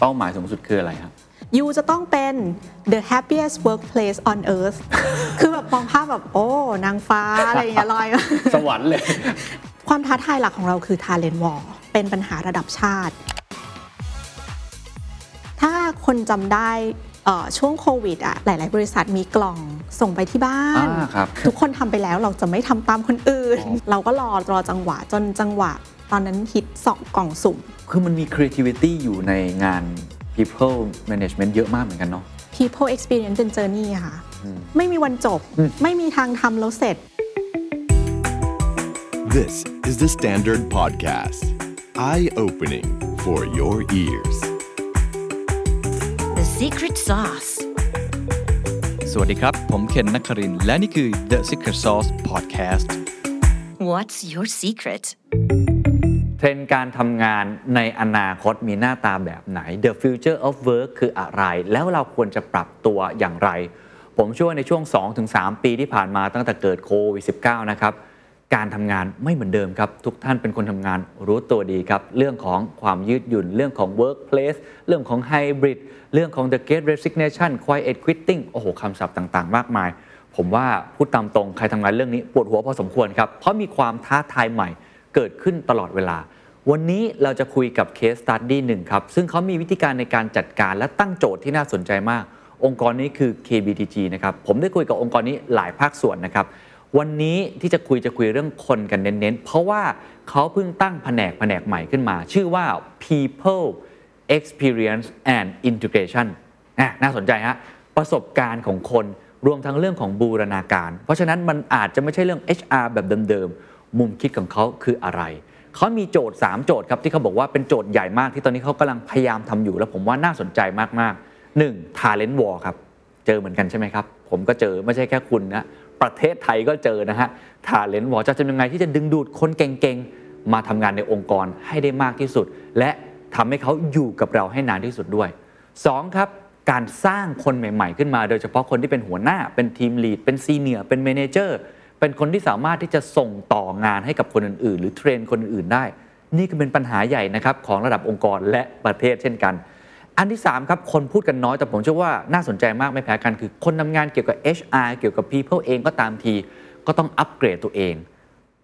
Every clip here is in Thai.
เป้าหมายสูงสุดคืออะไรครับยูจะต้องเป็น the happiest workplace on earth คือแบบมองภาพแบบโอ้นางฟ้าอะไรอย่างเงี้ยลอย สวรรค์เลย ความท้าทายหลักของเราคือ talent war เป็นปัญหาระดับชาติ ถ้าคนจำได้ช่วงโควิดอะหลาย ๆ บริษัทมีกล่องส่งไปที่บ้าน ทุกคนทำไปแล้วเราจะไม่ทำตามคนอื่น เราก็รอรอจังหวะจนจังหวะ ตอนนั้นฮิตสองกล่องสุ่ม คือมันมี creativity อยู่ในงาน people management เยอะมากเหมือนกันเนาะ people experience เป็น journey ค่ะ ไม่มีวันจบ ไม่มีทางทำแล้วเสร็จ This is the Standard Podcast Eye-opening for your ears The Secret Sauce สวัสดีครับ ผมเคนนักคริน และนี่คือ The Secret Sauce Podcast What's your secret เทรนด์การทำงานในอนาคตมีหน้าตาแบบไหน The future of work คืออะไร แล้วเราควรจะปรับตัวอย่างไร ผมเชื่อว่าในช่วง 2-3 ปีที่ผ่านมาตั้งแต่เกิดโควิด -19 นะครับ การทำงานไม่เหมือนเดิมครับ ทุกท่านเป็นคนทำงานรู้ตัวดีครับ เรื่องของความยืดหยุ่น เรื่องของ workplace เรื่องของ hybrid เรื่องของ the great resignation quiet quitting โอ้โหคำศัพท์ต่างๆ มากมาย ผมว่าพูดตามตรงใครทำงานเรื่องนี้ปวดหัวพอสมควรครับ เพราะมีความท้าทายใหม่ เกิดขึ้นตลอดเวลา วันนี้เราจะคุยกับเคสสตัดดี้หนึ่งครับ ซึ่งเขามีวิธีการในการจัดการและตั้งโจทย์ที่น่าสนใจมาก องค์กรนี้คือ KBTG นะครับ ผมได้คุยกับองค์กรนี้หลายภาคส่วนนะครับ วันนี้ที่จะคุยจะคุยเรื่องคนกันเน้นๆ เพราะว่าเขาเพิ่งตั้งแผนกแผนกใหม่ขึ้นมา ชื่อว่า People Experience and Integration น่าสนใจฮะประสบการณ์ของคนรวมทั้งเรื่องของบูรณาการ เพราะฉะนั้นมันอาจจะไม่ใช่เรื่อง HR แบบเดิมๆ มุมคิดของเขาคืออะไร เขามีโจทย์ 3 โจทย์ครับที่เขาบอกว่าเป็นโจทย์ใหญ่มากที่ตอนนี้เขากำลังพยายามทำอยู่ แล้วผมว่าน่าสนใจมากๆ 1. Talent War ครับ เจอเหมือนกันใช่ไหมครับ ผมก็เจอไม่ใช่แค่คุณนะ ประเทศไทยก็เจอนะฮะ Talent War จะทำยังไงที่จะดึงดูดคนเก่งๆ มาทำงานในองค์กรให้ได้มากที่สุด และทำให้เขาอยู่กับเราให้นานที่สุดด้วย 2. ครับการสร้างคนใหม่ ๆ ขึ้นมา โดยเฉพาะคนที่เป็นหัวหน้าเป็นทีมลีดเป็นซีเนียร์เป็นเมนเจอร์ เป็นคนที่สามารถที่จะส่งต่องานให้กับคนอื่นๆ หรือเทรนคนอื่นๆได้ นี่ก็เป็นปัญหาใหญ่นะครับของระดับองค์กรและประเทศเช่นกัน อันที่ 3 ครับคนพูดกันน้อยแต่ผมเชื่อว่าน่าสนใจมากไม่แพ้กันคือคนทางานเกี่ยวกับ HR เกี่ยวกับ people เองก็ตามที ก็ต้องอัปเกรดตัวเอง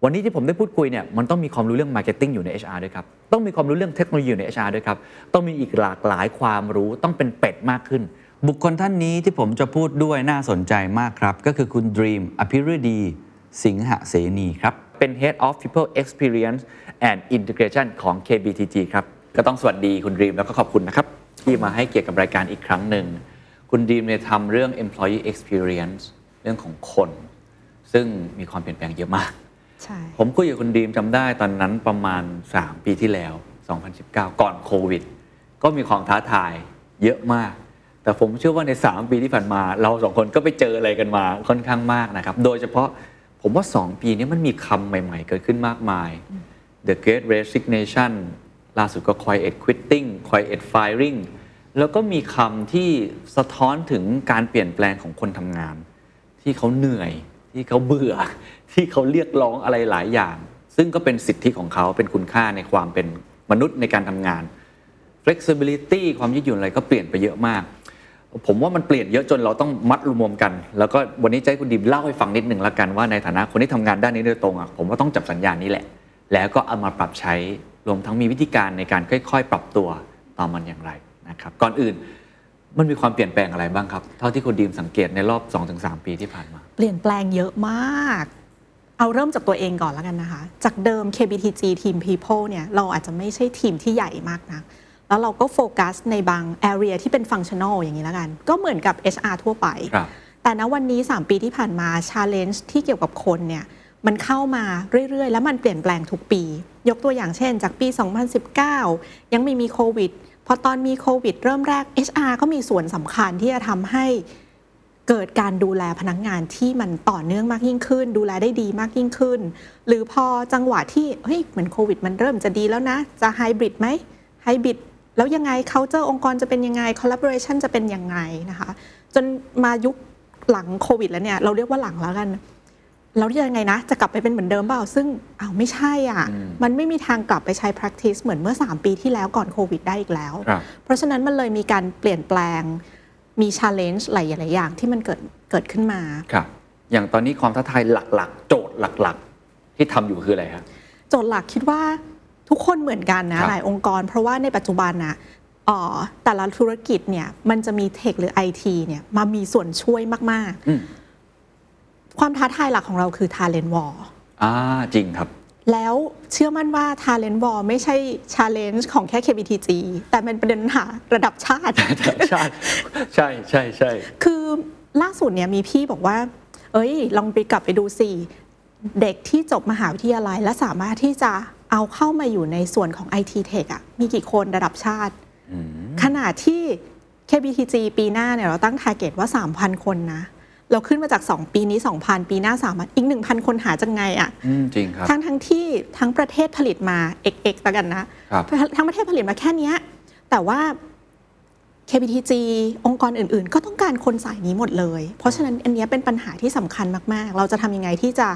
วันนี้ที่ผมได้พูดคุยเนี่ยมันต้องมีความรู้เรื่อง marketing อยู่ใน HR ด้วยครับต้องมีความรู้เรื่องเทคโนโลยีอยู่ใน HR ด้วยครับต้องมีอีกหลากหลายความรู้ต้องเป็นเป็ดมากขึ้นบุคคลท่านนี้ที่ผมจะพูดด้วยน่าสนใจมากครับ ก็คือคุณดรีมอภิรดี สิงหเสนีครับ เป็น Head of People Experience and Integration ของ KBTG ครับ ก็ต้องสวัสดีคุณดีมแล้วก็ขอบคุณนะครับ ที่มาให้เกียรติกับรายการอีกครั้งหนึ่ง คุณดีมเนี่ยทำเรื่อง Employee Experience เรื่องของคน ซึ่งมีความเปลี่ยนแปลงเยอะมากใช่ผมคุยกับคุณดีมจำได้ตอนนั้นประมาณ 3 ปีที่แล้ว 2019 ก่อนโควิด ก็มีความท้าทายเยอะมาก แต่ผมเชื่อว่าใน 3 ปีที่ผ่านมา เราสองคนก็ไปเจออะไรกันมาค่อนข้างมากนะครับ โดยเฉพาะ ผมว่า 2 ปีนี้มันมีคำใหม่ ๆ เกิดขึ้นมากมาย The Great Resignation ล่าสุดก็ Quiet Quitting Quiet Firing แล้วก็มีคำที่สะท้อนถึงการเปลี่ยนแปลงของคนทำงาน ที่เขาเหนื่อย ที่เขาเบื่อ ที่เขาเรียกร้องอะไรหลายอย่าง ซึ่งก็เป็นสิทธิของเขาเป็นคุณค่าในความเป็นมนุษย์ในการทำงาน flexibility ความยืดหยุ่นอะไรก็เปลี่ยนไปเยอะมาก ผมว่ามันเปลี่ยนเยอะจนเราต้องมัดรวมกัน แล้วก็วันนี้ใจคุณดิมเล่าให้ฟังนิดหนึ่งละกันว่าในฐานะคนที่ทำงานด้านนี้โดยตรงอะผมว่าต้องจับสัญญาณนี้แหละ แล้วก็เอามาปรับใช้รวมทั้งมีวิธีการในการค่อย ๆ ปรับตัวต่อมันอย่างไรนะครับก่อนอื่นมันมีความเปลี่ยนแปลงอะไรบ้างครับ เท่าที่คุณดีมสังเกตในรอบ 2-3 ปีที่ผ่านมา เปลี่ยนแปลงเยอะมาก เอาเริ่มจากตัวเองก่อนแล้วกันนะคะ จากเดิม KBTG ทีม People เนี่ยเราอาจจะไม่ใช่ทีมที่ใหญ่มากนะ แล้วเราก็โฟกัสในบาง area ที่เป็นฟังชั่นอลอย่างนี้แล้วกัน ก็เหมือนกับ HR ทั่วไป แต่ณวันนี้ 3 ปีที่ผ่านมา challenge ที่เกี่ยวกับคนเนี่ยมันเข้ามาเรื่อย ๆ แล้วมันเปลี่ยนแปลงทุกปี ยกตัวอย่างเช่น จากปี 2019 ยังไม่มีโควิดพอตอนมีโควิด เริ่มแรก HR ก็มีส่วนสำคัญที่จะทำให้เกิดการดูแลพนักงงานที่มันต่อเนื่องมากยิ่งขึ้น ดูแลได้ดีมากยิ่งขึ้น หรือพอจังหวะที่เฮ้ยเหมือนโควิด มันเริ่มจะดีแล้วนะ จะไฮบริดไหมไฮบริด แล้วยังไง culture องค์กรจะเป็นยังไง collaboration จะเป็นยังไงนะคะ จนมายุคหลังโควิดแล้วเนี่ยเราเรียกว่าหลังแล้วกันแล้วยังไงนะ จะกลับไปเป็นเหมือนเดิมเปล่า ซึ่งอ้าวไม่ใช่อะอืมมันไม่มีทางกลับไปใช้ practice เหมือนเมื่อ 3 ปีที่แล้วก่อนโควิดได้อีกแล้วครับเพราะฉะนั้นมันเลยมีการเปลี่ยนแปลงมี challenge หลายๆอย่างที่มันเกิดเกิดขึ้นมาครับอย่างตอนนี้ความท้าทายหลักๆ โจทย์หลักๆ ที่ทำอยู่คืออะไรครับโจทย์หลักคิดว่า ทุกคนเหมือนกันคนะรับหลายองค์กร เพราะว่าในปัจจุบันนะเอ่อแต่ละธุรกิจเนี่ยมันจะมีเทคหรือ IT เนี่ยมามีส่วนช่วยมากอืมๆความท้าทายหลักของเราคือ Talent War อ่าจริงครับแล้วเชื่อมั่นว่า Talent War ไม่ใช่ Challenge ของแค่ KBTG แต่เป็นประเด็นปัญหาระดับชาติ ใช่ใช่ใช่ใช่คือล่าสุดเนี่ยมีพี่บอกว่า เอ้ย ลองไปกลับไปดูสิ เด็กที่จบมหาวิทยาลัยและสามารถที่จะ เอาเข้ามาอยู่ในส่วนของ IT Tech อะมีกี่คนระดับชาติขนาดที่ KBTG ปีหน้าเนี่ยเราตั้ง target ว่า 3,000 คนนะ เราขึ้นมาจาก 2 ปีนี้ 2,000 ปีหน้า 3,000 อีก 1,000 คนหาจากไงอะอืมจริงครับทั้งทั้งที่ทั้งประเทศผลิตมา XX แล้วกันนะครับทั้งประเทศผลิตมาแค่เนี้ยแต่ว่า KBTG องค์กรอื่น ๆ ก็ต้องการคนสายนี้หมดเลย เพราะฉะนั้นอันเนี้ยเป็นปัญหาที่สำคัญมาก ๆ เราจะทำยังไงที่จะดึง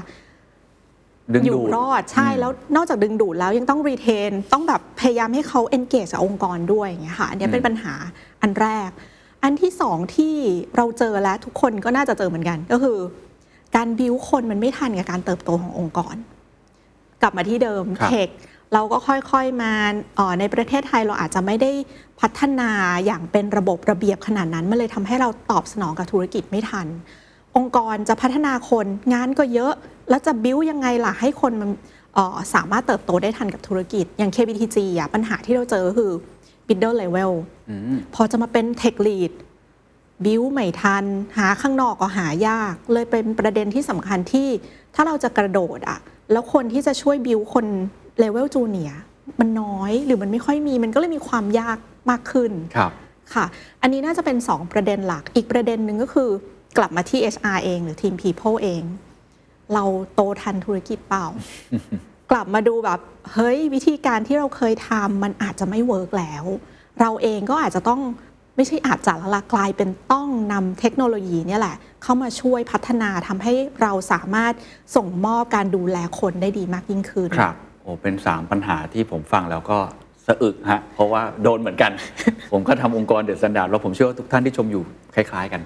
อยู่ดูดรอดใช่แล้วนอกจากดึงดูดแล้วยังต้องรีเทน ต้องแบบพยายามให้เขา engage กับองค์กรด้วยอย่างเงี้ยค่ะอันเนี้ยเป็นปัญหาอันแรก อันที่สองที่เราเจอและทุกคนก็น่าจะเจอเหมือนกันก็คือ การบิวคนมันไม่ทันกับการเติบโตขององค์กร กลับมาที่เดิมครับเทคเราก็ค่อยๆมาเอ่อในประเทศไทยเราอาจจะไม่ได้พัฒนาอย่างเป็นระบบระเบียบขนาดนั้นมันเลยทำให้เราตอบสนองกับธุรกิจไม่ทัน องค์กรจะพัฒนาคนงานก็เยอะ แล้วจะบิ้วยังไงล่ะให้คนมันเอ่อสามารถเติบโตได้ทันกับธุรกิจ อย่าง KBTG อะปัญหาที่เราเจอก็คือ bidder level อืมพอจะมาเป็น tech lead บิ้วไม่ทัน หาข้างนอกก็หายาก เลยเป็นประเด็นที่สำคัญที่ถ้าเราจะกระโดดอะแล้วคนที่จะช่วยบิ้วคนเลเวลจูเนียมันน้อยหรือมันไม่ค่อยมี มันก็เลยมีความยากมากขึ้นครับค่ะ อันนี้น่าจะเป็น 2 ประเด็นหลัก อีกประเด็นหนึ่งก็คือกลับมาที่ HR เอง หรือทีม People เอง เราโตทันธุรกิจเปล่า กลับมาดูแบบ เฮ้ยวิธีการที่เราเคยทำมันอาจจะไม่เวิร์กแล้ว เราเองก็อาจจะต้องไม่ใช่อาจจะละละกลายเป็นต้องนำเทคโนโลยีเนี่ยแหละ เข้ามาช่วยพัฒนาทำให้เราสามารถส่งมอบการดูแลคนได้ดีมากยิ่งขึ้นครับโอ้เป็น3ปัญหาที่ผมฟังแล้วก็สะอึกฮะเพราะว่าโดนเหมือนกัน ผมก็ทำองค์กรเดอะสแตนดาร์ดแล้วผมเชื่อว่าทุกท่านที่ชมอยู่คล้าย ๆ กัน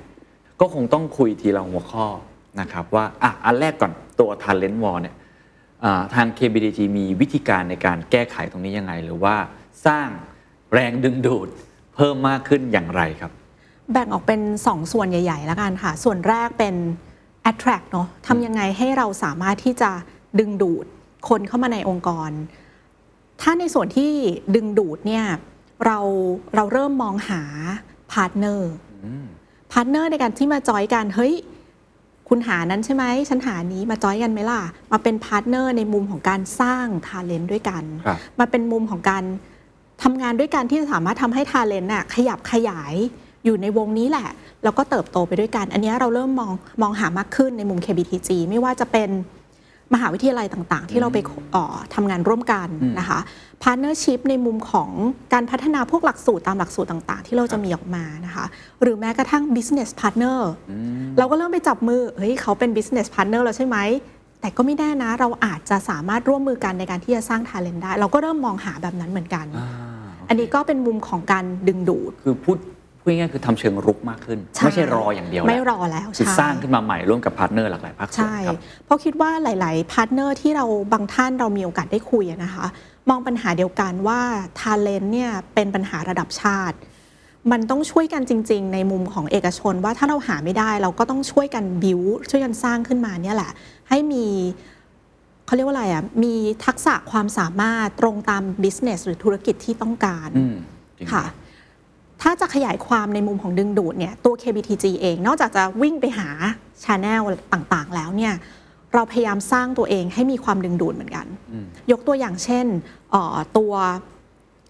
ก็คงต้องคุยทีละหัวข้อ นะครับว่าอะอันแรกก่อนตัว Talent War เนี่ยอ่าทาง KBTG มีวิธีการในการแก้ไขตรงนี้ยังไง หรือว่าสร้างแรงดึงดูดเพิ่มมากขึ้นอย่างไรครับ แบ่งออกเป็น 2 ส่วนใหญ่ๆแล้วกันค่ะ ส่วนแรกเป็น attract เนาะทำยังไงให้เราสามารถที่จะดึงดูดคนเข้ามาในองค์กร ถ้าในส่วนที่ดึงดูดเนี่ยเราเราเริ่มมองหา partner partner ในการที่มา join กันเฮ้ย คุณหานั้นใช่ไหมฉันหานี้มาจอยกันไหมล่ะ มาเป็น partner ในมุมของการสร้าง talent ด้วยกันครับมาเป็นมุมของการทำงานด้วยกันที่จะสามารถทำให้ talent น่ะขยับขยายอยู่ในวงนี้แหละ แล้วก็เติบโตไปด้วยกัน อันเนี้ยเราเริ่มมองมองหามากขึ้นในมุม KBTG ไม่ว่าจะเป็น มหาวิทยาลัยต่างๆ ที่เราไปเอ่อทำงานร่วมกันนะคะพาร์ n เนอร์ชิพในมุมของการพัฒนาพวกหลักสูตรตามหลักสูตรต่าง ๆ ที่เราจะมีออกมานะคะ หรือแม้กระทั่ง business partner เราก็เริ่มไปจับมือเฮ้ยเขาเป็น business partner แล้วใช่ไหมแต่ก็ไม่แน่นะ เราอาจจะสามารถร่วมมือกันในการที่จะสร้าง talent ได้ เราก็เริ่มมองหาแบบนั้นเหมือนกัน อันนี้ก็เป็นมุมของการดึงดูด คือพูด พูดง่ายๆคือทำเชิงรุกมากขึ้น ไม่ใช่รออย่างเดียวไม่แล้วรอแล้วคือใช่สร้างขึ้นมาใหม่ร่วมกับ partner หลากหลายภาคส่วนใช่ครับเพราะคิดว่าหลาย ๆ partner ที่เราบางท่านเรามีโอกาสได้คุยอะนะคะ มองปัญหาเดียวกันว่า talent เนี่ยเป็นปัญหาระดับชาติ มันต้องช่วยกันจริง ๆ ในมุมของเอกชนว่าถ้าเราหาไม่ได้เราก็ต้องช่วยกันบิวช่วยกันสร้างขึ้นมาเนี่ยแหละ ให้มีเขาเรียกว่าอะไรอะ มีทักษะความสามารถตรงตาม business หรือธุรกิจที่ต้องการอืมจริงค่ะ ถ้าจะขยายความในมุมของดึงดูดเนี่ยตัว KBTG เอง นอกจากจะวิ่งไปหาช n แนลต่างๆ แล้วเนี่ยเราพยายามสร้างตัวเองให้มีความดึงดูดเหมือนกัน ยกตัวอย่างเช่นเอ่อตัว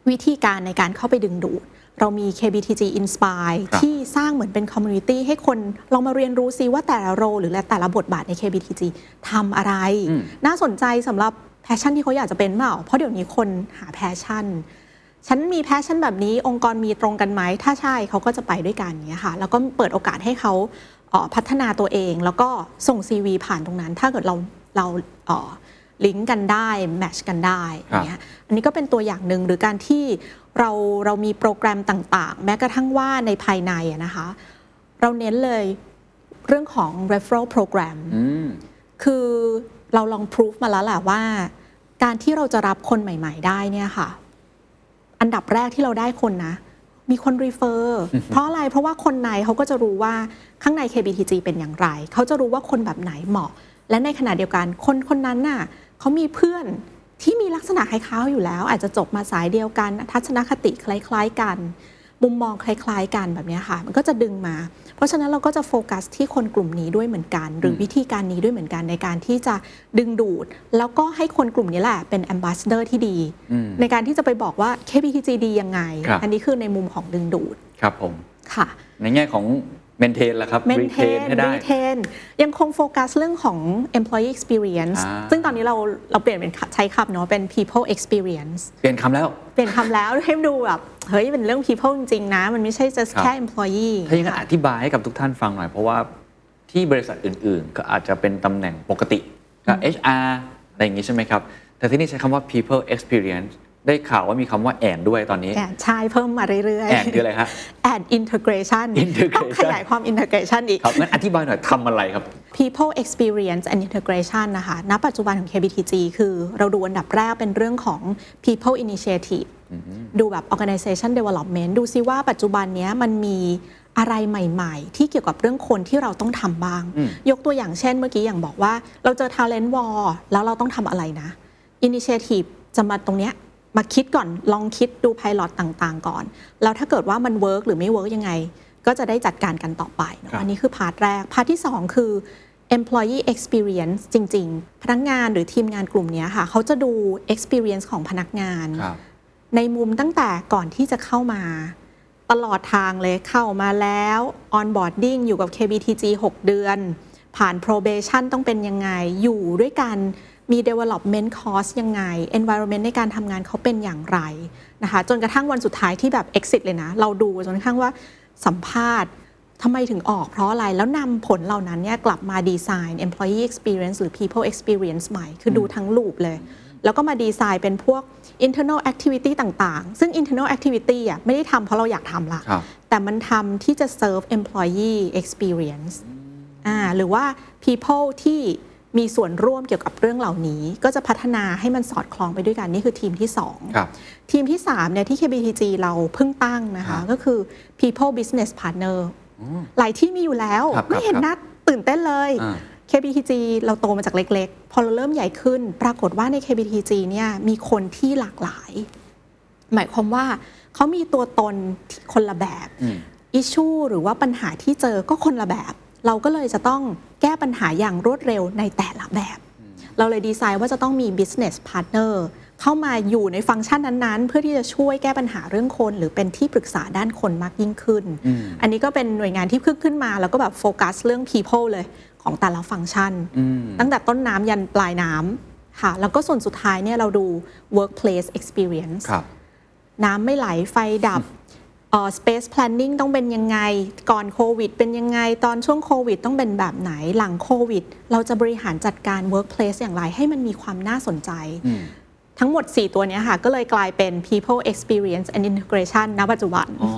วิธีการในการเข้าไปดึงดูด เรามี KBTG Inspire ครับที่สร้างเหมือนเป็น community ให้คนลองมาเรียนรู้ซิว่าแต่ละ role หรือแต่ละบทบาทใน KBTG ทำอะไรอืมน่าสนใจสำหรับpassion ที่เขาอยากจะเป็นเปล่า เพราะเดี๋ยวนี้คนหา passion ฉันมี passion แบบนี้องค์กรมีตรงกันไหมถ้าใช่เขาก็จะไปด้วยกันอย่างเงี้ยค่ะ แล้วก็เปิดโอกาสให้เขาเอ่อพัฒนาตัวเอง แล้วก็ส่ง CV ผ่านตรงนั้น ถ้าเกิดเราเราเอ่อลิงก์กันได้ match กันได้อย่างเงี้ยอันนี้ก็เป็นตัวอย่างหนึ่งหรือการที่เราเรามีโปรแกรมต่างๆ แม้กระทั่งว่าในภายในอะนะคะ เราเน้นเลยเรื่องของ referral program อืมคือเราลองพิสูจมาแล้วแหละว่า การที่เราจะรับคนใหม่ ๆ ได้เนี่ยค่ะ อันดับแรกที่เราได้คนนะ มีคนรีเฟอร์เพราะอะไรเพราะว่าคนในเขาก็จะรู้ว่าข้างใน KBTG เป็นอย่างไร เขาจะรู้ว่าคนแบบไหนเหมาะ และในขณะเดียวกันคนคนนั้นน่ะเขามีเพื่อนที่มีลักษณะคล้ายๆอยู่แล้ว อาจจะจบมาสายเดียวกัน ทัศนคติคล้าย ๆกัน มุมมองคล้าย ๆ กันแบบเนี้ยค่ะ มันก็จะดึงมา เพราะฉะนั้นเราก็จะโฟกัสที่คนกลุ่มนี้ด้วยเหมือนกัน หรือวิธีการนี้ด้วยเหมือนกันในการที่จะดึงดูด แล้วก็ให้คนกลุ่มนี้แหละเป็น ambassador ที่ดีอืมในการที่จะไปบอกว่า KBTG ดียังไงครับอันนี้คือในมุมของดึงดูด ครับผมค่ะ ในแง่ของ maintain ล่ะครับ maintain retain ให้ได้ retain ยังคงโฟกัสเรื่องของ employee experience อ่าซึ่งตอนนี้เราเราเปลี่ยนเป็นใช้คำเนาะเป็น people experience เปลี่ยนคำแล้ว เปลี่ยนคำแล้วให้ดูแบบ เฮ้ยเป็นเรื่อง people จริงๆนะ มันไม่ใช่ just ครับแค่ employee ถ้าอย่างนั้นอธิบายให้กับทุกท่านฟังหน่อย เพราะว่าที่บริษัทอื่นๆ ก็อาจจะเป็นตำแหน่งปกติก็ HR อะไรอย่างนี้ใช่ไหมครับ แต่ที่นี่ใช้คำว่า people experience ได้ข่าวว่ามีคำว่าแอนด้วยตอนนี้ แอดใช่เพิ่มมาเรื่อยๆแอนคืออะไรฮะแอด integration integration ต้องขยายความ integration อีกครับงั้นอธิบายหน่อยทำอะไรครับ people experience and integration นะคะณปัจจุบันของ KBTG คือเราดูอันดับแรกเป็นเรื่องของ people initiative ดูแบบ organization development ดูซิว่าปัจจุบันเนี้ยมันมีอะไรใหม่ๆ ที่เกี่ยวกับเรื่องคนที่เราต้องทำบ้าง ยกตัวอย่างเช่นเมื่อกี้อย่างบอกว่า เราเจอ talent war แล้วเราต้องทำอะไรนะ initiative จะมาตรงเนี้ย มาคิดก่อนลองคิดดู pilot ต่างๆ ก่อน แล้วถ้าเกิดว่ามัน work หรือไม่ work ยังไง ก็จะได้จัดการกันต่อไปเนอะครับอันนี้คือ part แรก part ที่ 2 คือ employee experience จริง ๆ พนักงานหรือทีมงานกลุ่มเนี้ยค่ะ เขาจะดู experience ของพนักงานครับในมุมตั้งแต่ก่อนที่จะเข้ามา ตลอดทางเลยเข้ามาแล้ว onboarding อยู่กับ KBTG 6 เดือน ผ่าน probation ต้องเป็นยังไงอยู่ด้วยกัน มี development cost ยังไง environment ในการทำงานเขาเป็นอย่างไรนะคะจนกระทั่งวันสุดท้ายที่แบบ exit เลยนะ เราดูจนกระทั่งว่าสัมภาษณ์ทำไมถึงออกเพราะอะไร แล้วนำผลเหล่านั้นเนี่ยกลับมาดีไซน์ employee experience หรือ people experience ใหม่ คือดูทั้งลูปเลย แล้วก็มาดีไซน์เป็นพวก internal activity ต่างๆ ซึ่ง internal activity อะไม่ได้ทำเพราะเราอยากทำละครับแต่มันทำที่จะ serve employee experience อ่าหรือว่า people ที่ มีส่วนร่วมเกี่ยวกับเรื่องเหล่านี้ ก็จะพัฒนาให้มันสอดคล้องไปด้วยกัน นี่คือทีมที่2ครับทีมที่3เนี่ยที่ KBTG เราเพิ่งตั้งนะครัคะบก็คือ people business partner หลายที่มีอยู่แล้วครับไม่เห็นครับน่าตื่นเต้นเลยอ่า KBTG เราโตมาจากเล็กๆ พอเราเริ่มใหญ่ขึ้น ปรากฏว่าใน KBTG เนี่ยมีคนที่หลากหลาย หมายความว่าเขามีตัวตนที่คนละแบบอืมอิชชูหรือว่าปัญหาที่เจอก็คนละแบบ เราก็เลยจะต้องแก้ปัญหาอย่างรวดเร็วในแต่ละแบบ เราเลยดีไซน์ว่าจะต้องมี business partner เข้ามาอยู่ในฟังก์ชันนั้นๆ เพื่อที่จะช่วยแก้ปัญหาเรื่องคน หรือเป็นที่ปรึกษาด้านคนมากยิ่งขึ้นอืมอันนี้ก็เป็นหน่วยงานที่ขึ้นขึ้นมา แล้วก็แบบโฟกัสเรื่อง people เลยของแต่ละฟังก์ชันอืมตั้งแต่ต้นน้ำยันปลายน้ำค่ะ แล้วก็ส่วนสุดท้ายเนี่ยเราดู workplace experience ครับน้ำไม่ไหลไฟดับเอ่อ space planning ต้องเป็นยังไง ก่อนโควิดเป็นยังไง ตอนช่วงโควิดต้องเป็นแบบไหน หลังโควิด เราจะบริหารจัดการ workplace อย่างไรให้มันมีความน่าสนใจอืมทั้งหมด 4 ตัวเนี้ยค่ะ ก็เลยกลายเป็น people experience and integration ณ ปัจจุบันอ๋อ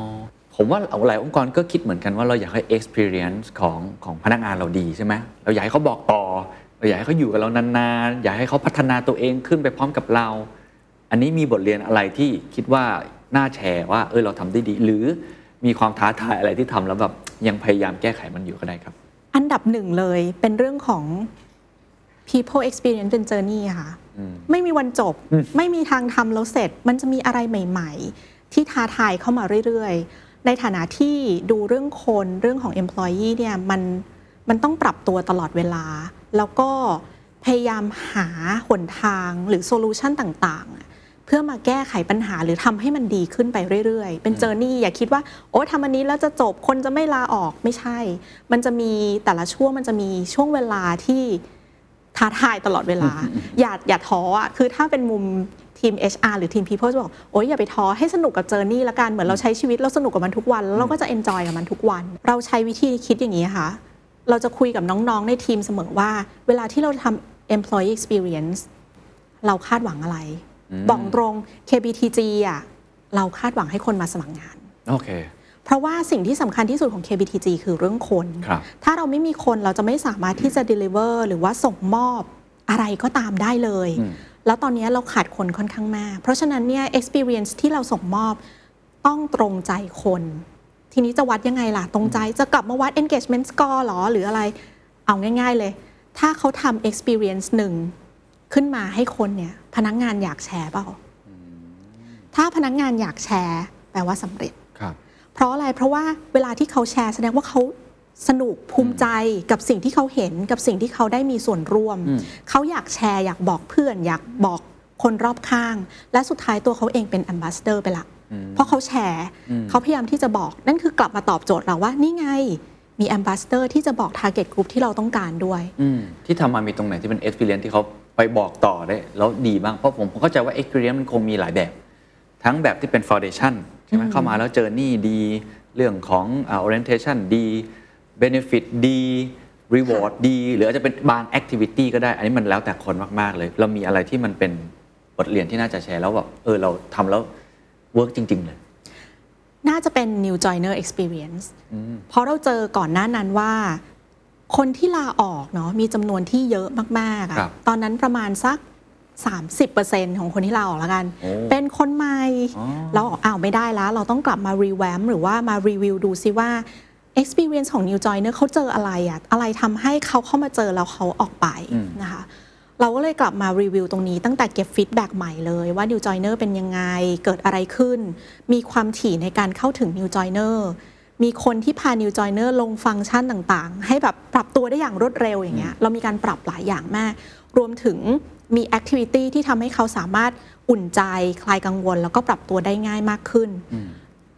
ผมว่าหลายองค์กรก็คิดเหมือนกันว่าเราอยากให้ experience ของของพนักงานเราดีใช่ไหมเราอยากให้เขาบอกต่อ เราอยากให้เขาอยู่กับเรานานๆ อยากให้เขาพัฒนาตัวเองขึ้นไปพร้อมกับเรา อันนี้มีบทเรียนอะไรที่คิดว่า น่าแชร์ว่าเออเราทำได้ดี หรือมีความท้าทายอะไรที่ทำแล้วแบบยังพยายามแก้ไขมันอยู่ก็ได้ครับ อันดับหนึ่งเลยเป็นเรื่องของ people experience เป็น journey อะค่ะไม่มีวันจบไม่มีทางทำแล้วเสร็จ มันจะมีอะไรใหม่ ๆ ที่ท้าทายเข้ามาเรื่อยๆ ในฐานะที่ดูเรื่องคนเรื่องของ employee เนี่ยมันมันต้องปรับตัวตลอดเวลา แล้วก็พยายามหาหนทางหรือโซลูชันต่างๆ เพื่อมาแก้ไขปัญหาหรือทำให้มันดีขึ้นไปเรื่อยๆ เป็นเจอร์นี่อย่าคิดว่า โอ้ทำอันนี้แล้วจะจบคนจะไม่ลาออกไม่ใช่ มันจะมีแต่ละช่วงมันจะมีช่วงเวลาที่ท้าทายตลอดเวลา อย่าอย่าท้ออะคือถ้าเป็นมุมทีม HR หรือทีม People จะบอก โอ้ยอย่าไปท้อให้สนุกกับเจอร์นี่ละกัน เหมือนเราใช้ชีวิตเราสนุกกับมันทุกวัน แล้วเราก็จะ enjoy กับมันทุกวัน เราใช้วิธีคิดอย่างนี้ค่ะ เราจะคุยกับน้องๆ ในทีมเสมอว่า เวลาที่เราทำ employee experience เราคาดหวังอะไร บอกตรง KBTG อะเราคาดหวังให้คนมาสมัครงาน โอเค เพราะว่าสิ่งที่สำคัญที่สุดของ KBTG คือเรื่องคนครับถ้าเราไม่มีคนเราจะไม่สามารถที่จะ deliver หรือว่าส่งมอบอะไรก็ตามได้เลยอืมแล้วตอนนี้เราขาดคนค่อนข้างมาก เพราะฉะนั้นเนี่ย experience ที่เราส่งมอบต้องตรงใจคน ทีนี้จะวัดยังไงล่ะ ตรงใจจะกลับมาวัด engagement score หรอหรืออะไร เอาง่าย ๆเลย ถ้าเขาทำ experience หนึ่ง ขึ้นมาให้คนเนี่ยพนักงานอยากแชร์เปล่าถ้าพนักงานอยากแชร์ แปลว่าสำเร็จครับเพราะอะไรเพราะว่าเวลาที่เขาแชร์แสดงว่าเขาสนุกภูมิใจกับสิ่งที่เขาเห็นกับสิ่งที่เขาได้มีส่วนร่วมอืมเขาอยากแชร์ อยากบอกเพื่อน อยากบอกคนรอบข้าง และสุดท้ายตัวเขาเองเป็น a m b a s s a d o r ไปละเพราะเขาแชร์เขาพยายามที่จะบอกนั่นคือกลับมาตอบโจทย์เราว่านี่ไงมี a m b a s s a d o r ที่จะบอก target group ที่เราต้องการด้วยอืมที่ทำมามีตรงไหนที่เป็น experience ที่เขา ไปบอกต่อได้แล้วดีบ้าง เพราะผมผมเข้าใจว่า experience มันคงมีหลายแบบ ทั้งแบบที่เป็น foundation ใช่ไหมเข้ามาแล้วเจอนี่ดีเรื่องของอ่า orientation ดี benefit ดี reward ดี หรืออาจจะเป็นบาง activity ก็ได้ อันนี้มันแล้วแต่คนมาก ๆ เลย เรามีอะไรที่มันเป็นบทเรียนที่น่าจะแชร์แล้วแบบเออเราทำแล้ว work จริง ๆ เลย น่าจะเป็น new joiner experience เพราะเราเจอก่อนหน้านั้นว่า คนที่ลาออกเนาะมีจำนวนที่เยอะมากๆอะครับตอนนั้นประมาณสัก 30%ของคนที่ลาออกแล้วกัน โอ้เป็นคนใหม่ อ๋อ เราออกอ้าวไม่ได้แล้ว เราต้องกลับมา revamp หรือว่ามารีวิวดูซิว่า experience ของ new joiner เขาเจออะไรอะอะไรทำให้เขาเข้ามาเจอแล้วเขาออกไปนะคะ เราก็เลยกลับมารีวิวตรงนี้ตั้งแต่เก็บ feedback ใหม่เลยว่า New Joiner เป็นยังไง เกิดอะไรขึ้น มีความถี่ในการเข้าถึง New Joiner มีคนที่พา New Joiner ลงฟังก์ชันต่างๆ ให้แบบปรับตัวได้อย่างรวดเร็วอย่างเงี้ยเรามีการปรับหลายอย่างมาก รวมถึงมี activity ที่ทำให้เขาสามารถอุ่นใจคลายกังวล แล้วก็ปรับตัวได้ง่ายมากขึ้น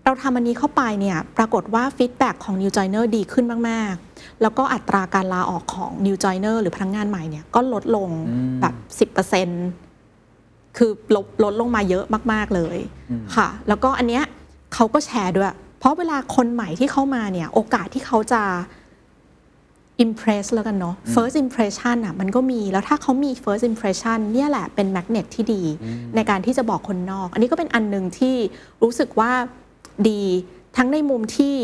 เราทำอันนี้เข้าไปเนี่ยปรากฏว่า feedback ของ New Joiner ดีขึ้นมาก ๆ แล้วก็อัตราการลาออกของ New Joiner หรือพนักงานใหม่เนี่ยก็ลดลงแบบ10%คือลดลดลงมาเยอะมาก ๆเลยค่ะ แล้วก็อันเนี้ยเขาก็แชร์ด้วย เพราะเวลาคนใหม่ที่เข้ามาเนี่ยโอกาสที่เขาจะ impress แล้วกันเนาะ first impression อะมันก็มีแล้วถ้าเขามี first impression เนี่ยแหละเป็น magnet ที่ดี ในการที่จะบอกคนนอก อันนี้ก็เป็นอันหนึ่งที่รู้สึกว่าดีทั้งในมุมที่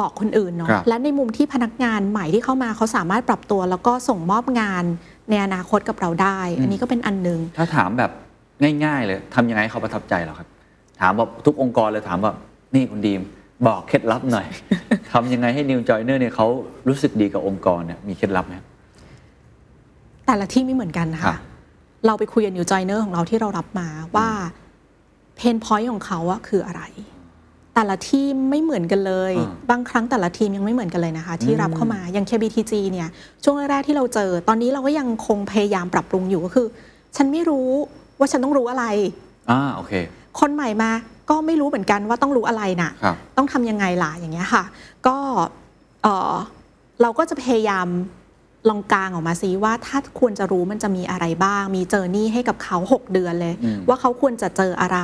บอกคนอื่นเนาะครับและในมุมที่พนักงานใหม่ที่เข้ามาเขาสามารถปรับตัว แล้วก็ส่งมอบงานในอนาคตกับเราได้ อันนี้ก็เป็นอันหนึ่งถ้าถามแบบง่าย ๆ เลยทำยังไงให้เขาประทับใจเหรอครับ ถามแบบทุกองค์กรเลยถามแบบ นี่คุณดีมบอกเคล็ดลับหน่อยทำยังไงให้ New Joiner เนี่ยเขารู้สึกดีกับองค์กรเนี่ยมีเคล็ดลับไหมครับแต่ละที่ไม่เหมือนกันนะคะครัคะบเราไปคุยกับ new joiner ของเราที่เรารับมาว่า pain point ของเขาอะคืออะไร แต่ละทีมไม่เหมือนกันเลยอ่าบางครั้งแต่ละทีมยังไม่เหมือนกันเลยนะคะ ที่รับเข้ามาอย่าง KBTG เนี่ย ช่วงแรกๆที่เราเจอ ตอนนี้เราก็ยังคงพยายามปรับปรุงอยู่ก็คือ ฉันไม่รู้ว่าฉันต้องรู้อะไรอ่าโอเค คนใหม่มา ก็ไม่รู้เหมือนกันว่าต้องรู้อะไรน่ะครับต้องทำยังไงล่ะอย่างเงี้ยค่ะ ก็เอ่อเราก็จะพยายามลองกลางออกมาซิว่าถ้าควรจะรู้มันจะมีอะไรบ้าง มีเจอร์นี่ให้กับเขา 6 เดือนเลยอืมว่าเขาควรจะเจออะไร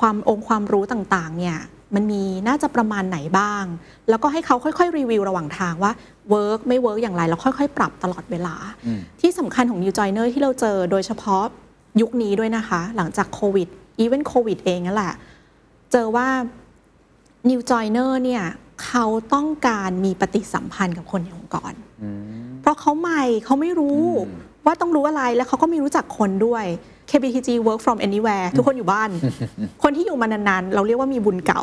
ความองค์ความรู้ต่างๆ เนี่ยมันมีน่าจะประมาณไหนบ้าง แล้วก็ให้เขาค่อยๆ รีวิวระหว่างทางว่าเวิร์กไม่เวิร์กอย่างไร แล้วค่อยๆ ปรับตลอดเวลาอืมที่สำคัญของ New Joiner ที่เราเจอโดยเฉพาะยุคนี้ด้วยนะคะ หลังจากโควิด even โควิดเองนั่นแหละ เจอว่า New Joiner เนี่ยเขาต้องการมีปฏิสัมพันธ์กับคนในองค์กร เพราะเขาใหม่เขาไม่รู้อืมว่าต้องรู้อะไรแล้วเขาก็ไม่รู้จักคนด้วย KBTG work from anywhere ทุกคนอยู่บ้าน คนที่อยู่มานานๆ เราเรียกว่ามีบุญเก่า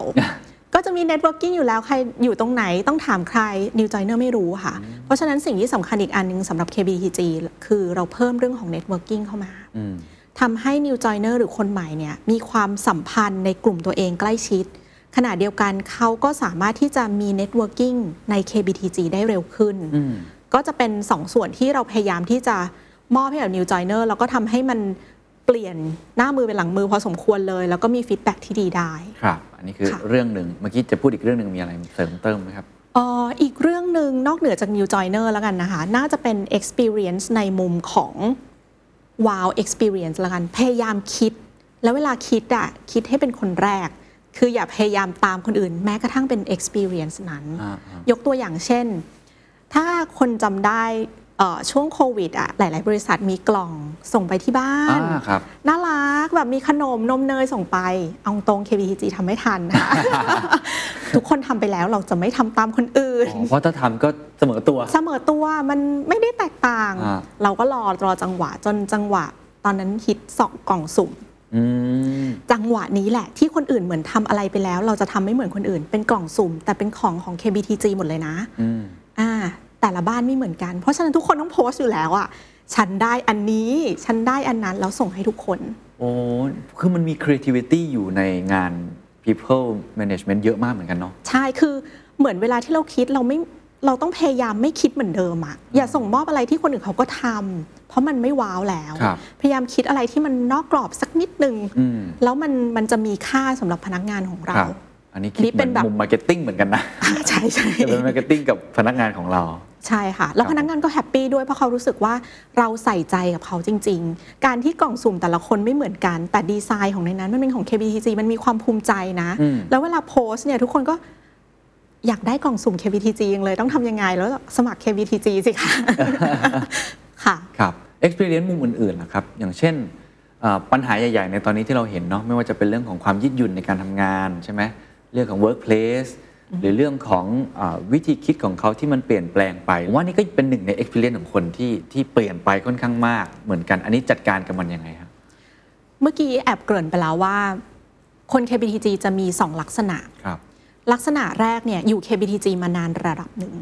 ก็จะมี networking อยู่แล้วใครอยู่ตรงไหนต้องถามใคร New Joiner ไม่รู้ค่ะ เพราะฉะนั้นสิ่งที่สำคัญอีกอันหนึงสำหรับ KBTG คือเราเพิ่มเรื่องของ networking เข้ามาอืม ทำให้ New Joiner หรือคนใหม่เนี่ยมีความสัมพันธ์ในกลุ่มตัวเองใกล้ชิด ขณะเดียวกันเขาก็สามารถที่จะมี networking ใน KBTG ได้เร็วขึ้นอืมก็จะเป็นสองส่วนที่เราพยายามที่จะมอบให้กับ New Joiner แล้วก็ทำให้มันเปลี่ยนหน้ามือเป็นหลังมือพอสมควรเลย แล้วก็มีฟีดแบ็ที่ดีได้ ครับ อันนี้คือค่ะ เรื่องหนึ่งเมื่อกี้จะพูดอีกเรื่องหนึ่งมีอะไรเสริมเติมไหมครับ เอ่ออีกเรื่องหนึ่งนอกเหนือจาก New Joiner แล้วกันนะคะ น่าจะเป็น experience ในมุมของ wow experience แล้วกันพยายามคิด แล้วเวลาคิดอะคิดให้เป็นคนแรก คืออย่าพยายามตามคนอื่น แม้กระทั่งเป็น experience นั้นอ่าๆยกตัวอย่างเช่น ถ้าคนจำได้เอ่อ ช่วงโควิดอะหลาย ๆ บริษัทมีกล่องส่งไปที่บ้านอ่าครับน่ารักแบบมีขนมนมเนยส่งไป เอาตรง KBTG ทำไม่ทันนะคะทุกคนทำไปแล้วเราจะไม่ทำตามคนอื่นอ๋อเพราะถ้าทำก็เสมอตัว เสมอตัวมันไม่ได้แตกต่างอ่าเราก็รอรอจังหวะจนจังหวะ ตอนนั้นฮิตสองกล่องสุ่มอืมจังหวะนี้แหละ ที่คนอื่นเหมือนทำอะไรไปแล้ว เราจะทำไม่เหมือนคนอื่น เป็นกล่องสุ่ม แต่เป็นของของ KBTG หมดเลยนะอืมอ่า แต่ละบ้านไม่เหมือนกัน เพราะฉะนั้นทุกคนต้องโพสต์อยู่แล้วอะฉันได้อันนี้ฉันได้อันนั้นแล้วส่งให้ทุกคน โอ้คือมันมี creativity อยู่ในงาน people management เยอะมากเหมือนกันเนาะใช่คือเหมือนเวลาที่เราคิดเราไม่เราต้องพยายามไม่คิดเหมือนเดิมอะอย่าส่งมอบอะไรที่คนอื่นเขาก็ทำเพราะมันไม่ว้าวแล้วครับพยายามคิดอะไรที่มันนอกกรอบสักนิดนึงอืมแล้วมันมันจะมีค่าสำหรับพนักงานของเราครับ อันนี้คิดนี่เหเป็มือนเป็นแบบมุม marketing เหมือนกันนะอ่าใช่ใช่จะเป็น marketing กับพนักงานของเรา ใช่ค่ะ แล้วครับพนักงานก็ happy ด้วยเพราะเขารู้สึกว่าเราใส่ใจกับเขาจริง ๆ การที่กล่องสุ่มแต่ละคนไม่เหมือนกัน แต่ดีไซน์ของในนั้นมันเป็นของ KBTG มันมีความภูมิใจนะอืมแล้วเวลาโพสต์เนี่ยทุกคนก็อยากได้กล่องสุ่ม KBTG ยังเลยต้องทำยังไงแล้วสมัคร KBTG สิคะค่ะครับ experience มุมอื่นๆนะครับ อย่างเช่นเอ่อปัญหาใหญ่ ๆ ในตอนนี้ที่เราเห็นเนาะไม่ว่าจะเป็นเรื่องของความยืดหยุ่นในการทำงานใช่ไหม เรื่องของ workplace หรือเรื่องของอาวิธีคิดของเขาที่มันเปลี่ยนแปลงไปผมว่านี่ก็เป็นหนึ่งใน experience ของคนที่ที่เปลี่ยนไปค่อนข้างมากเหมือนกัน อันนี้จัดการกับมันยังไงครับเมื่อกี้แอบเกริ่นไปแล้วว่า คน KBTG จะมี 2 ลักษณะครับลักษณะแรกเนี่ยอยู่ KBTG มานานระดับหนึ่ง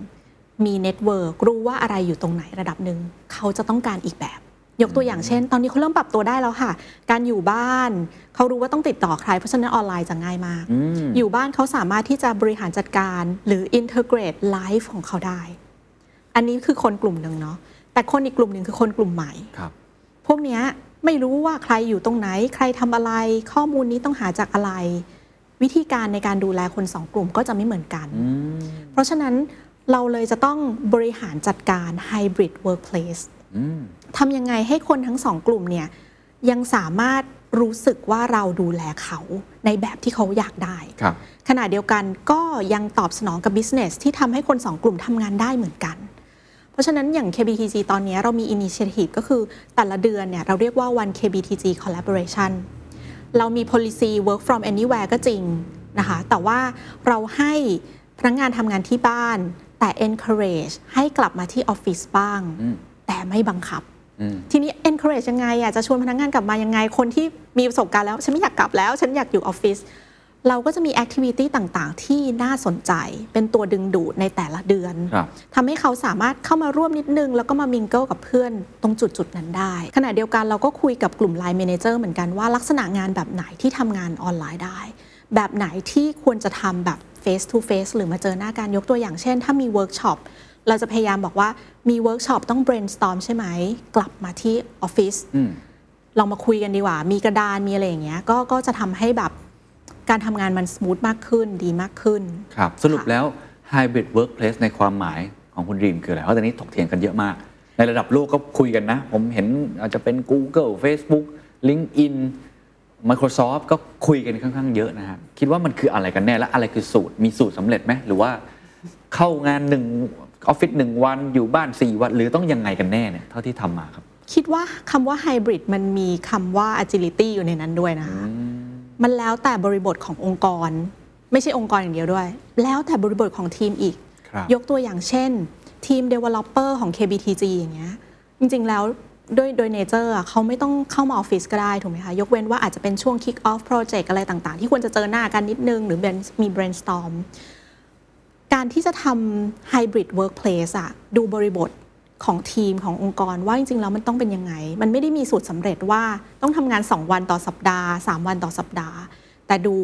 มี network รู้ว่าอะไรอยู่ตรงไหนระดับหนึ่งเขาจะต้องการอีกแบบ ยกตัวอย่างเช่น ตอนนี้เขาเริ่มปรับตัวได้แล้วค่ะ การอยู่บ้านเขารู้ว่าต้องติดต่อใคร เพราะฉะนั้นออนไลน์จะง่ายมากอืมอยู่บ้านเขาสามารถที่จะบริหารจัดการ หรือ integrate life ของเขาได้ อันนี้คือคนกลุ่มหนึ่งเนาะแต่คนอีกกลุ่มหนึ่งคือคนกลุ่มใหม่ครับพวกเนี้ยไม่รู้ว่าใครอยู่ตรงไหน ใครทำอะไร ข้อมูลนี้ต้องหาจากอะไร วิธีการในการดูแลคนสองกลุ่มก็จะไม่เหมือนกันอืมเพราะฉะนั้นเราเลยจะต้องบริหารจัดการ hybrid workplace อืม ทำยังไงให้คนทั้งสองกลุ่มเนี่ยยังสามารถรู้สึกว่าเราดูแลเขาในแบบที่เขาอยากได้ครับขณะเดียวกันก็ยังตอบสนองกับ business ที่ทำให้คนสองกลุ่มทำงานได้เหมือนกัน เพราะฉะนั้นอย่าง KBTG ตอนนี้เรามี initiative ก็คือแต่ละเดือนเนี่ยเราเรียกว่า one KBTG collaboration เรามี policy work from anywhere ก็จริงนะคะ แต่ว่าเราให้พนักงานทำงานที่บ้าน แต่ encourage ให้กลับมาที่ออฟฟิศบ้างอืม แต่ไม่บังคับอืมทีนี้ encourage ยังไงอะจะชวนพนักงานกลับมายังไง คนที่มีประสบการณ์แล้ว ฉันไม่อยากกลับแล้ว ฉันอยากอยู่ออฟฟิศเราก็จะมี activity ต่างๆ ที่น่าสนใจเป็นตัวดึงดูดในแต่ละเดือนครับทำให้เขาสามารถเข้ามาร่วมนิดนึง แล้วก็มามิงเกิลกับเพื่อนตรงจุดจุดๆนั้นได้ ขณะเดียวกันเราก็คุยกับกลุ่ม Line Manager เหมือนกันว่าลักษณะงานแบบไหนที่ทำงานออนไลน์ได้ แบบไหนที่ควรจะทำแบบ face to face หรือมาเจอหน้ากันยกตัวอย่างเช่น ถ้ามีเวิร์กช็อป เราจะพยายามบอกว่ามีเวิร์กช็อปต้อง brainstorm ใช่ไหม กลับมาที่ออฟฟิศอืมเรามาคุยกันดีกว่า มีกระดานมีอะไรอย่างเงี้ยก็ก็จะทำให้แบบการทำงานมันส o t h มากขึ้นดีมากขึ้น ครับสรุปค่ะแล้ว hybrid workplace ในความหมายของคุณรีมคืออะไร เพราะตอนนี้ถกเถียงกันเยอะมาก ในระดับโลกก็คุยกันนะ ผมเห็นอาจจะเป็น Google Facebook LinkedIn Microsoft ก็คุยกันค่อนข้างเยอะนะฮะคิดว่ามันคืออะไรกันแน่ และอะไรคือสูตร มีสูตรสำเร็จไหม หรือว่าเข้างานหนึ่ง ออฟฟิศหนึ่งวันอยู่บ้าน 4 วัน หรือต้องยังไงกันแน่เนี่ยเท่าที่ทำมาครับ คิดว่าคำว่าไฮบริดมันมีคำว่า agility อยู่ในนั้นด้วยนะคะมันแล้วแต่บริบทขององค์กร ไม่ใช่องค์กรอย่างเดียวด้วย แล้วแต่บริบทของทีมอีกครับยกตัวอย่างเช่น ทีม developer ของ KBTG อย่างเงี้ยจริง ๆ แล้วโดยโดยเนเจอร์เขาไม่ต้องเข้ามาออฟฟิศก็ได้ถูกไหมคะยกเว้นว่าอาจจะเป็นช่วง kick off project อะไรต่างๆ ที่ควรจะเจอหน้ากันนิดนึง หรือมี brainstorm การที่จะทำ hybrid workplace อะดูบริบทของทีมขององค์กรว่าจริงๆแล้วมันต้องเป็นยังไง มันไม่ได้มีสูตรสำเร็จว่าต้องทำงาน 2 วันต่อสัปดาห์ 3 วันต่อสัปดาห์ แต่ดู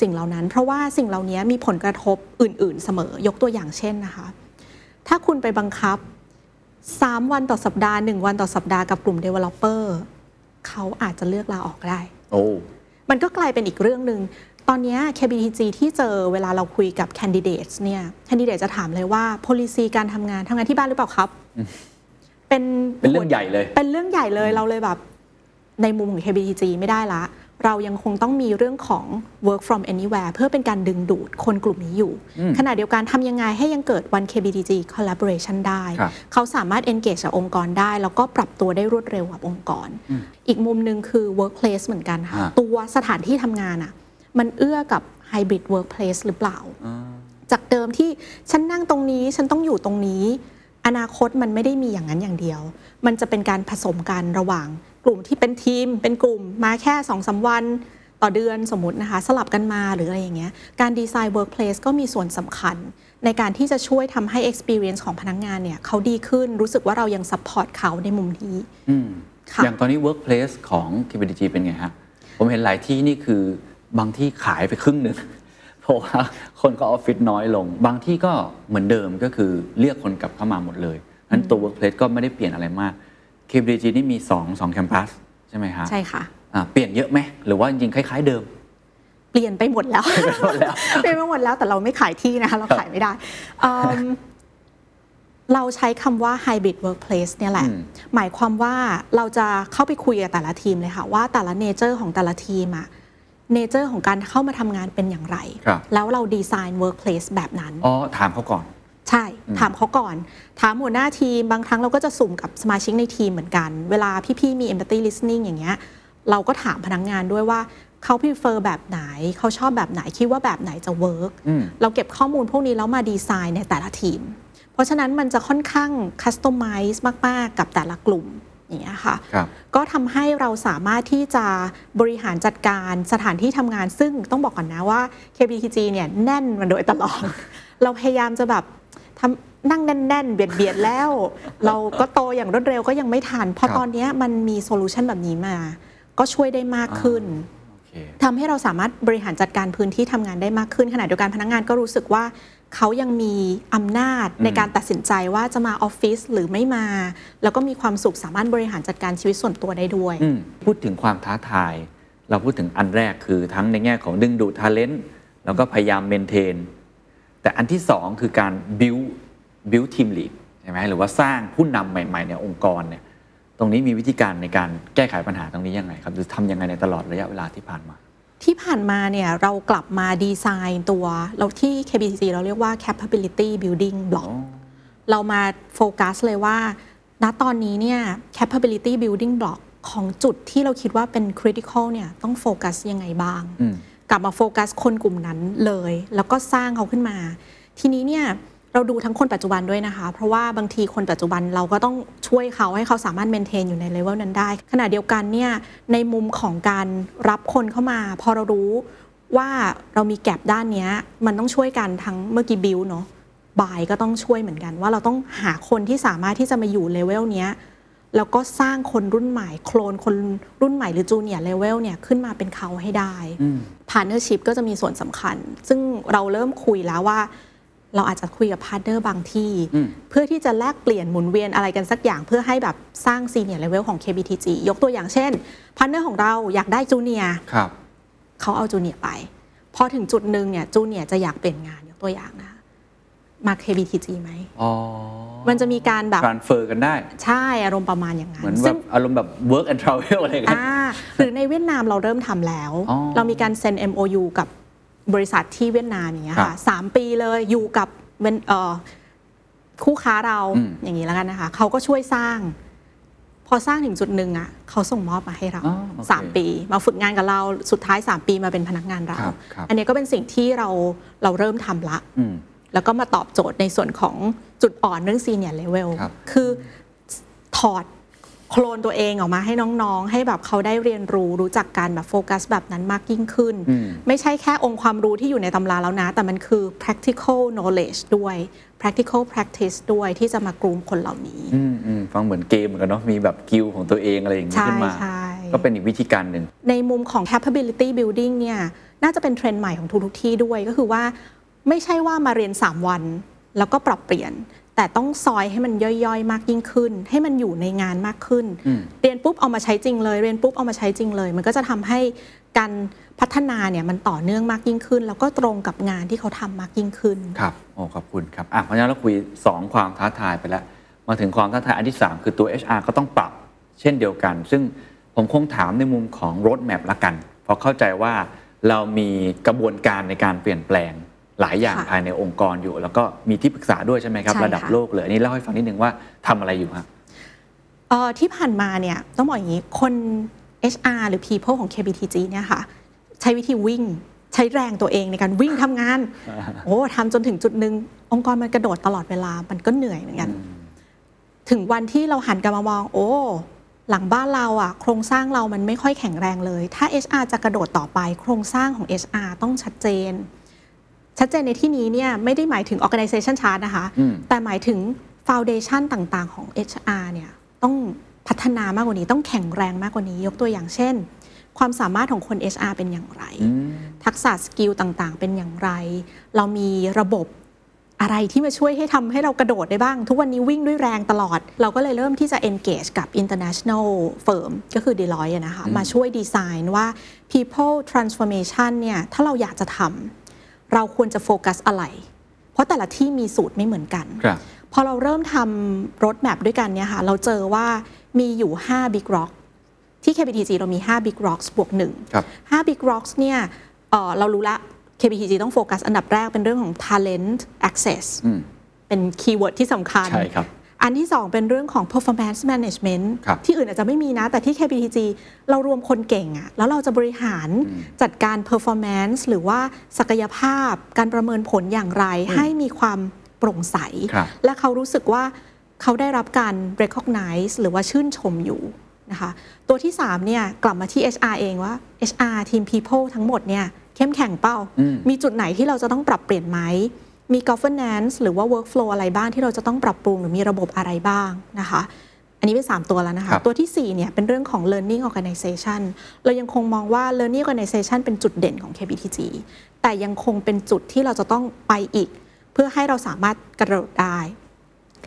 สิ่งเหล่านั้น เพราะว่าสิ่งเหล่านี้มีผลกระทบอื่น ๆ เสมอยกตัวอย่างเช่นนะคะ ถ้าคุณไปบังคับ 3 วันต่อสัปดาห์ 1 วันต่อสัปดาห์กับกลุ่ม developer เขาอาจจะเลือกลาออกก็ได้โอ้มันก็กลายเป็นอีกเรื่องหนึ่ง ตอนเนี้ย KBTG ที่เจอเวลาเราคุยกับ candidates เนี่ย candidate จะถามเลยว่า policy การทำงานทำงานที่บ้านหรือเปล่าครับ เป็นเป็นเรื่องใหญ่เลย เป็นเรื่องใหญ่เลยเราเลยแบบในมุมของ KBTG ไม่ได้ละ เรายังคงต้องมีเรื่องของ work from anywhere เพื่อเป็นการดึงดูดคนกลุ่มนี้อยู่ ขณะเดียวกันทำยังไงให้ยังเกิด one KBTG collaboration ได้ครับเขาสามารถ engage กับองค์กรได้ แล้วก็ปรับตัวได้รวดเร็วกับองค์กร อีกมุมหนึ่งคือ workplace เหมือนกันค่ะอ่าตัวสถานที่ทำงานอะ มันเอื้อกับ hybrid workplace หรือเปล่า จากเดิมที่ฉันนั่งตรงนี้ฉันต้องอยู่ตรงนี้ อนาคตมันไม่ได้มีอย่างนั้นอย่างเดียว มันจะเป็นการผสมกันระหว่างกลุ่มที่เป็นทีม เป็นกลุ่มมาแค่สองสาวันต่อเดือนสมมตินะคะ สลับกันมาหรืออะไรอย่างเงี้ยการดีไซน์ workplace ก็มีส่วนสำคัญ ในการที่จะช่วยทำให้ experience ของพนักงานเนี่ยเขาดีขึ้นรู้สึกว่าเรายัง support เขาในมุมนี้อืมค่ะอย่างตอนนี้ workplace ของ KPDG เป็นไงฮะ ผมเห็นหลายที่นี่คือ บางที่ขายไปครึ่งหนึ่งเพราะว่าคนก็ออฟฟิศน้อยลง บางที่ก็เหมือนเดิมก็คือเรียกคนกลับเข้ามาหมดเลยนั้นตัว workplace ก็ไม่ได้เปลี่ยนอะไรมาก KBTG นี่มี2 2 campus ใช่ไหมฮะใช่ค่ะอ่าเปลี่ยนเยอะไหมหรือว่าจริงๆคล้ายๆเดิมเปลี่ยนไปหมดแล้วหมดแล้ว เปลี่ยนไปหมดแล้วแต่เราไม่ขายที่นะคะเราขายไม่ได้เอิ่มเราใช้คำว่า hybrid workplace เนี่ยแหละอืมหมายความว่าเราจะเข้าไปคุยกับแต่ละทีมเลยค่ะ ว่าแต่ละ nature ของแต่ละทีมอะ nature ของการเข้ามาทำงานเป็นอย่างไรครับแล้วเราดีไซน์ workplace แบบนั้น อ๋อ ถามเขาก่อน ใช่ ถามเขาก่อน ถามหัวหน้าทีม บางครั้งเราก็จะสุ่มกับสมาชิกในทีมเหมือนกัน เวลาพี่ๆมี empathy listening อย่างเงี้ย เราก็ถามพนักงานด้วยว่าเขา prefer แบบไหน เขาชอบแบบไหน คิดว่าแบบไหนจะ work อืมเราเก็บข้อมูลพวกนี้แล้วมาดีไซน์ในแต่ละทีม เพราะฉะนั้นมันจะค่อนข้าง customize มาก ๆ กับแต่ละกลุ่ม อย่างเงี้ยค่ะครับก็ทำให้เราสามารถที่จะบริหารจัดการสถานที่ทำงาน ซึ่งต้องบอกก่อนนะว่า KBTG เนี่ยแน่นมาโดยตลอด เราพยายามจะแบบทำนั่งแน่น ๆ เบียดเบียดแล้ว เราก็โตอย่างรวดเร็วก็ยังไม่ทันเพราะครับตอนเนี้ยมันมีโซลูชันแบบนี้มา ก็ช่วยได้มากขึ้นโอเคทำให้เราสามารถบริหารจัดการพื้นที่ทำงานได้มากขึ้นขณะเดียวกันพนักงานก็รู้สึกว่า เขายังมีอำนาจในการตัดสินใจว่าจะมาออฟฟิศหรือไม่มา แล้วก็มีความสุขสามารถบริหารจัดการชีวิตส่วนตัวได้ด้วยอืมพูดถึงความท้าทาย เราพูดถึงอันแรกคือทั้งในแง่ของดึงดูดท ALENT แล้วก็พยายามเมนเทน แต่อันที่สองคือการ build build team lead ใช่ไหมหรือว่าสร้างผู้นำใหม่ ๆ ในองค์กรเนี่ยตรงนี้มีวิธีการในการแก้ไขปัญหาตรงนี้ยังไงครับหรือทำยังไงในตลอดระยะเวลาที่ผ่านมา ที่ผ่านมาเนี่ยเรากลับมาดีไซน์ตัว เราที่ KBTC เราเรียกว่า capability building block เรามาโฟกัสเลยว่า ณตอนนี้เนี่ย capability building block ของจุดที่เราคิดว่าเป็น critical เนี่ยต้องโฟกัสยังไงบ้างอืมกลับมาโฟกัสคนกลุ่มนั้นเลย แล้วก็สร้างเขาขึ้นมา ทีนี้เนี่ย เราดูทั้งคนปัจจุบันด้วยนะคะ เพราะว่าบางทีคนปัจจุบันเราก็ต้องช่วยเขาให้เขาสามารถ maintain อยู่ในเลเวลนั้นได้ ขณะเดียวกันเนี่ยในมุมของการรับคนเข้ามา พอเรารู้ว่าเรามี gap ด้านเนี้ยมันต้องช่วยกันทั้งเมื่อกี้บิวเนาะบายก็ต้องช่วยเหมือนกันว่าเราต้องหาคนที่สามารถที่จะมาอยู่เลเวลเนี้ยแล้วก็สร้างคนรุ่นใหม่โคลนคนรุ่นใหม่หรือ junior level เนี่ยขึ้นมาเป็นเขาให้ได้ partnership ก็จะมีส่วนสำคัญ ซึ่งเราเริ่มคุยแล้วว่า เราอาจจะคุยกับ partner บางที่อืมเพื่อที่จะแลกเปลี่ยนหมุนเวียนอะไรกันสักอย่าง เพื่อให้แบบสร้าง senior level ของ KBTG ยกตัวอย่างเช่น partner ของเราอยากได้ junior ครับเขาเอาจูเนียร์ไป พอถึงจุดหนึ่งเนี่ยจูเนียร์จะอยากเปลี่ยนงานยกตัวอย่างนะคะมา KBTG ไหมอ๋อมันจะมีการแบบ transfer กันได้ ใช่อารมณ์ประมาณอย่างนั้เหมือนนแบซึ่บงอารมณ์แบบ work and travel อะไรกันอ่าหรือในเวียดนามเราเริ่มทำแล้วอ๋อเรามีการเซ็น MOU กับ บริษัทที่เวียดนามอย่างเงี้ยครัค่ะบสามปีเลยอยู่กับเวนเอ่อคู่ค้าเราอืมอย่างนี้แล้วกันนะคะเขาก็ช่วยสร้าง พอสร้างถึงจุดหนึ่งอะเขาส่งมอบมาให้เราอ๋อโอเคสามปี มาฝึกงานกับเราสุดท้าย3ปีมาเป็นพนักงานเราครับครับอันนี้ก็เป็นสิ่งที่เราเราเริ่มทำละอืมแล้วก็มาตอบโจทย์ในส่วนของจุดอ่อนเรื่อง senior level ครับคือถอด โคลนตัวเองออกมาให้น้องๆ ให้แบบเขาได้เรียนรู้รู้จักการแบบโฟกัสแบบนั้นมากยิ่งขึ้นอืมไม่ใช่แค่องค์ความรู้ที่อยู่ในตำราแล้วนะ แต่มันคือ practical knowledge ด้วย practical practice ด้วยที่จะมากรูมคนเหล่านี้อืมอืมฟังเหมือนเกมเหมือนกันเนาะมีแบบกิลของตัวเองอะไรอย่างนี้ใช่ขึ้นมาใช่ก็เป็นอีกวิธีการหนึ่งในมุมของ capability building เนี่ยน่าจะเป็นเทรนด์ใหม่ของทุกๆที่ด้วยก็คือว่า ไม่ใช่ว่ามาเรียน 3 วันแล้วก็ปรับเปลี่ยนแต่ต้องซอยให้มันย่อยๆ มากยิ่งขึ้น ให้มันอยู่ในงานมากขึ้นอืมเรียนปุ๊บเอามาใช้จริงเลย เรียนปุ๊บเอามาใช้จริงเลย มันก็จะทำให้การพัฒนาเนี่ยมันต่อเนื่องมากยิ่งขึ้น แล้วก็ตรงกับงานที่เขาทำมากยิ่งขึ้นครับโอ้ขอบคุณครับอะเพราะฉะนั้นเราคุย 2 ความท้าทายไปแล้ว มาถึงความท้าทายอันที่ 3 คือตัว HR ก็ต้องปรับเช่นเดียวกัน ซึ่งผมคงถามในมุมของ road map ละกันพราะเข้าใจว่าเรามีกระบวนการในการเปลี่ยนแปลง หลายอย่างค่ะภายในองค์กรอยู่ แล้วก็มีที่ปรึกษาด้วยใช่ไหมครับใช่ระดับค่ะโลกเลยอันนี่เล่าให้ฟังนิดนึงว่าทำอะไรอยู่ครับเอ่อที่ผ่านมาเนี่ยต้องบอกอย่างนี้คน HR หรือ People ของ KBTG เนี่ยค่ะใช้วิธีวิ่งใช้แรงตัวเองในการวิ่งทำงาน โอ้ทำจนถึงจุดหนึ่งองค์กรมันกระโดดตลอดเวลามันก็เหนื่อยเหมือนกัน ถึงวันที่เราหันกลับมามอง โอ้หลังบ้านเราอะโครงสร้างเรามันไม่ค่อยแข็งแรงเลย ถ้า HR จะกระโดดต่อไป โครงสร้างของ HR ต้องชัดเจน ชัดเจนในที่นี้เนี่ยไม่ได้หมายถึง organization chart นะคะอืมแต่หมายถึง foundation ต่างๆ ของ HR เนี่ยต้องพัฒนามากกว่านี้ต้องแข็งแรงมากกว่านี้ ยกตัวอย่างเช่น ความสามารถของคน HR เป็นอย่างไร ทักษะสกิลต่างๆ เป็นอย่างไร เรามีระบบอะไรที่มาช่วยให้ทำให้เรากระโดดได้บ้าง ทุกวันนี้วิ่งด้วยแรงตลอด เราก็เลยเริ่มที่จะ engage กับ international firm ก็คือ Deloitte อะนะคะมาช่วยดีไซน์ว่า people transformation เนี่ยถ้าเราอยากจะทำ เราควรจะโฟกัสอะไร เพราะแต่ละที่มีสูตรไม่เหมือนกันครับพอเราเริ่มทำ roadmap ด้วยกันเนี่ยค่ะเราเจอว่ามีอยู่5 Big Rock ที่ KBTG เรามี 5 Big Rocks บวกหนึ่งครับ5 Big Rocks เนี่ยเอ่อเรารู้ละ KBTG ต้องโฟกัสอันดับแรกเป็นเรื่องของ talent access อืมเป็น keyword ที่สำคัญใช่ครับ อันที่ 2 เป็นเรื่องของ performance management ครับที่อื่นอาจจะไม่มีนะ แต่ที่ KBTG เรารวมคนเก่งอะแล้วเราจะบริหารจัดการ performance หรือว่าศักยภาพการประเมินผลอย่างไร ให้มีความโปร่งใสครับและเขารู้สึกว่าเขาได้รับการ recognize หรือว่าชื่นชมอยู่นะคะตัวที่3เนี่ยกลับมาที่ HR เองว่า HR ทีม people ทั้งหมดเนี่ยเข้มแข็งเป้าอืมมีจุดไหนที่เราจะต้องปรับเปลี่ยนไหม มี governance หรือว่า workflow อะไรบ้างที่เราจะต้องปรับปรุงหรือมีระบบอะไรบ้างนะคะ อันนี้เป็น 3 ตัวแล้วนะครัคะบตัวทีสี่ 4 เนี่ยเป็นเรื่องของ learning organization เรายังคงมองว่า learning organization เป็นจุดเด่นของ KBTG แต่ยังคงเป็นจุดที่เราจะต้องไปอีก เพื่อให้เราสามารถกระโดดได้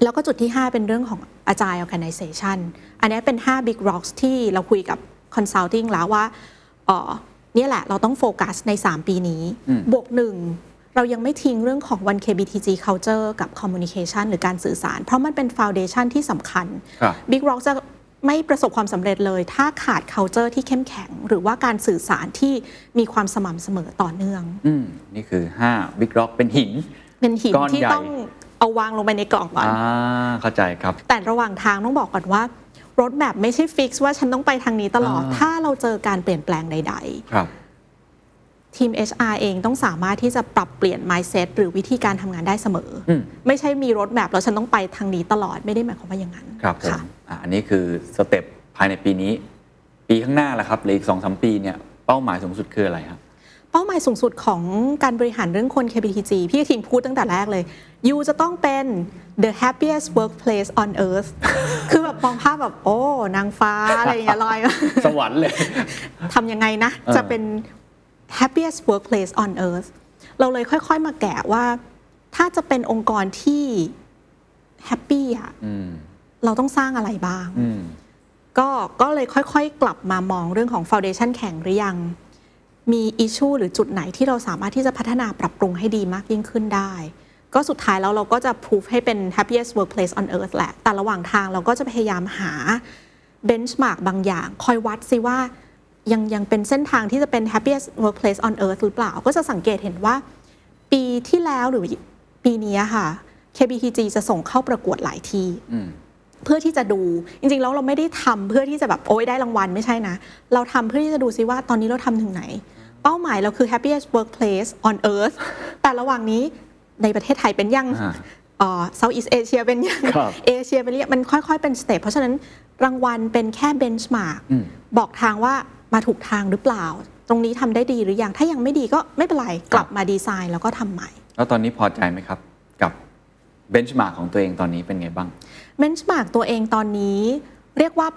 แล้วก็จุดที่ 5 เป็นเรื่องของ agile organization อันนี้เป็น 5 big rocks ที่เราคุยกับ consulting แล้วว่าเอ่อเนี่ยแหละเราต้องโฟกัสใน 3 ปีนี้อืมบวกหนึ่ง เรายังไม่ทิ้งเรื่องของ one KBTG culture กับ communication หรือการสื่อสาร เพราะมันเป็น foundation ที่สำคัญครับ Big Rock จะไม่ประสบความสำเร็จเลย ถ้าขาด culture ที่เข้มแข็ง หรือว่าการสื่อสารที่มีความสม่ำเสมอต่อเนื่องอืมนี่คือ 5 Big Rock เป็นหิน เป็นหินก้อนที่ใหญ่ต้องเอาวางลงไปในกล่องก่อนอ่าเข้าใจครับ แต่ระหว่างทางต้องบอกก่อนว่ารถแบบไม่ใช่ฟิกซ์ว่าฉันต้องไปทางนี้ตลอดอ่าถ้าเราเจอการเปลี่ยนแปลงใดครับๆ ทีม HR เองต้องสามารถที่จะปรับเปลี่ยน mindset หรือวิธีการทำงานได้เสมออมไม่ใช่มีรถแบบแล้วฉันต้องไปทางนี้ตลอดไม่ได้หมายความว่าอย่างนั้น ครับผมค่ะอะอันนี้คือสเต็ปภายในปีนี้ ปีข้างหน้าแหละครับหรืออีกสองสามปีเนี่ยเป้าหมายสูงสุดคืออะไรครับเป้าหมายสูงสุดของการบริหารเรื่องคน KBTG พี่ทีมพูดตั้งแต่แรกเลยยูจะต้องเป็น the happiest workplace on earth คือแบบมองภาพแบบ โอ้ นางฟ้า อะไรอย่างเงี้ยลอยมาสวรรค์เลยทำยังไงนะเออจะเป็น happiest workplace on earth เราเลยค่อย ๆ มาแกะว่า ถ้าจะเป็นองค์กรที่ happy อะอืมเราต้องสร้างอะไรบ้างอืมก็ก็เลยค่อยๆ กลับมามองเรื่องของ foundation แข็งหรือยัง มีอิช u หรือจุดไหนที่เราสามารถที่จะพัฒนาปรับปรุงให้ดีมากยิ่งขึ้นได้ ก็สุดท้ายแล้วเราก็จะ proof ให้เป็น happiest workplace on earth แหละ แต่ระหว่างทางเราก็จะพยายามหา benchmark บางอย่าง คอยวัดสิว่า ยังยังเป็นเส้นทางที่จะเป็น happiest workplace on earth หรือเปล่า ก็จะสังเกตเห็นว่า ปีที่แล้วหรือปีนี้ค่ะ KBTG จะส่งเข้าประกวดหลายที่อืมเพื่อที่จะดูจริงๆ แล้วเราไม่ได้ทำเพื่อที่จะแบบโอ้ยได้รางวัลไม่ใช่นะ เราทำเพื่อที่จะดูซิว่าตอนนี้เราทำถึงไหน เป้าหมายเราคือ happiest workplace on earth แต่ระหว่างนี้ในประเทศไทยเป็นยังอ่าเอ่อ Southeast Asia เป็นยังครับเอเชียเป็นยังมันค่อยๆ เป็นสเต็ปเพราะฉะนั้นรางวัลเป็นแค่ benchmark อืมบอกทางว่า มาถูกทางหรือเปล่า ตรงนี้ทำได้ดีหรือยังถ้ายังไม่ดีก็ไม่เป็นไรกลับมาดีไซน์แล้วก็ทำใหม่ แล้วตอนนี้พอใจไหมครับ กับเบนช์มาร์กของตัวเองตอนนี้เป็นไงบ้างเบนช์มาร์กตัวเองตอนนี้เรียกว่า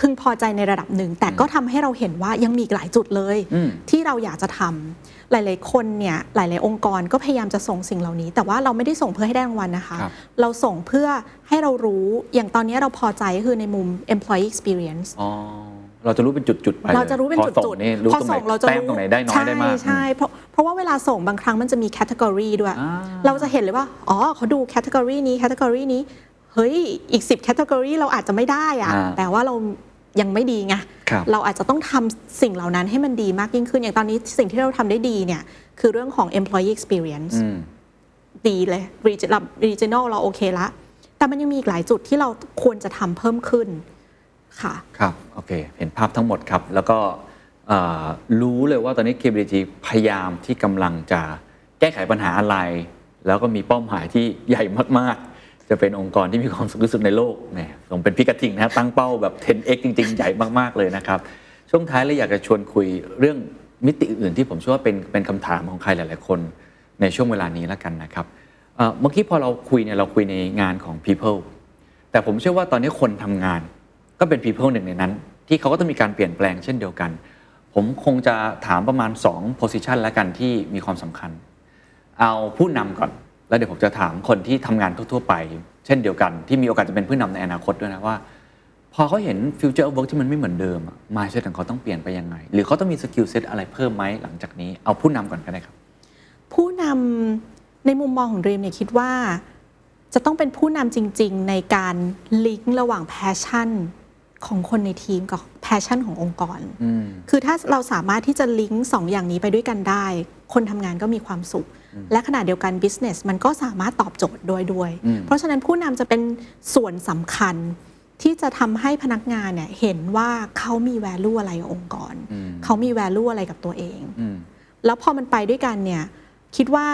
พึงพอใจในระดับหนึ่ง แต่ก็ทำให้เราเห็นว่ายังมีอีกหลายจุดเลยอืมที่เราอยากจะทำหลาย ๆ คนเนี่ยหลาย ๆ องค์กรก็พยายามจะส่งสิ่งเหล่านี้ แต่ว่าเราไม่ได้ส่งเพื่อให้ได้รางวัลนะคะครับเราส่งเพื่อให้เรารู้อย่างตอนนี้เราพอใจก็คือในมุม employee experience อ๋อ เราจะรู้เป็นจุดๆไปเลยเราจะรู้เป็นพอจุดส่งจุดนี่รู้พอตรงไหนส่งเราจะแต้มตรงไหนได้น้อยได้มากใช่ใช่เพราะเพราะว่าเวลาส่งบางครั้งมันจะมี category ด้วยอ่าเราจะเห็นเลยว่า อ๋อเขาดู category นี้ category นี้ เฮ้ย อีก 10 category เราอาจจะไม่ได้อะอ่าแต่ว่าเรายังไม่ดีไงครับเราอาจจะต้องทำสิ่งเหล่านั้นให้มันดีมากยิ่งขึ้น อย่างตอนนี้สิ่งที่เราทำได้ดีเนี่ย คือเรื่องของ employee experience อืมดีเลย regional regional เราโอเคละ แต่มันยังมีอีกหลายจุดที่เราควรจะทำเพิ่มขึ้น ค่ะครับโอเคเห็นภาพทั้งหมดครับ แล้วก็รู้เลยว่าตอนนี้ KBG พยายามที่กำลังจะแก้ไขปัญหาอะไร แล้วก็มีเป้าหมายที่ใหญ่มากๆ จะเป็นองค์กรที่มีความสุขที่สุดในโลกแหมผมเป็นพิกระทิงนะฮะตั้งเป้าแบบ 10x จริง ๆ ใหญ่มากๆเลยนะครับ ช่วงท้ายเลยอยากจะชวนคุยเรื่องมิติอื่นที่ผมเชื่อว่าเป็นเป็นคำถามของใครหลาย ๆ คนในช่วงเวลานี้แล้วกันนะครับเอ่อเมื่อกี้พอเราคุยเนี่ยเราคุยในงานของ people แต่ผมเชื่อว่าตอนนี้คนทำงาน ก็เป็น people หนึ่งในนั้น ที่เขาก็ต้องมีการเปลี่ยนแปลงเช่นเดียวกัน ผมคงจะถามประมาณ 2 position แล้วกันที่มีความสำคัญ เอาผู้นำก่อน แล้วเดี๋ยวผมจะถามคนที่ทำงานทั่วๆไป เช่นเดียวกัน ที่มีโอกาสจะเป็นผู้นำในอนาคตด้วยนะว่า พอเขาเห็น future work ที่มันไม่เหมือนเดิมอะ mindset ของเขาต้องเปลี่ยนไปยังไง หรือเขาต้องมี skill set อะไรเพิ่มไหมหลังจากนี้เอาผู้นำก่อนก็ได้ครับ ผู้นำในมุมมองของ Dream เนี่ยคิดว่าจะต้องเป็นผู้นำจริง ๆ ในการลิงก์ระหว่าง passion ของคนในทีมกับ passion ขององค์กรอืมคือถ้าเราสามารถที่จะลิงก์สองอย่างนี้ไปด้วยกันได้ คนทำงานก็มีความสุข และขณะเดียวกัน business มันก็สามารถตอบโจทย์ด้วยด้วยอืมเพราะฉะนั้นผู้นำจะเป็นส่วนสำคัญที่จะทำให้พนักงานเนี่ยเห็นว่าเขามี value อะไรกับองค์กรอืมเขามี value อะไรกับตัวเองอืมแล้วพอมันไปด้วยกันเนี่ยคิดว่า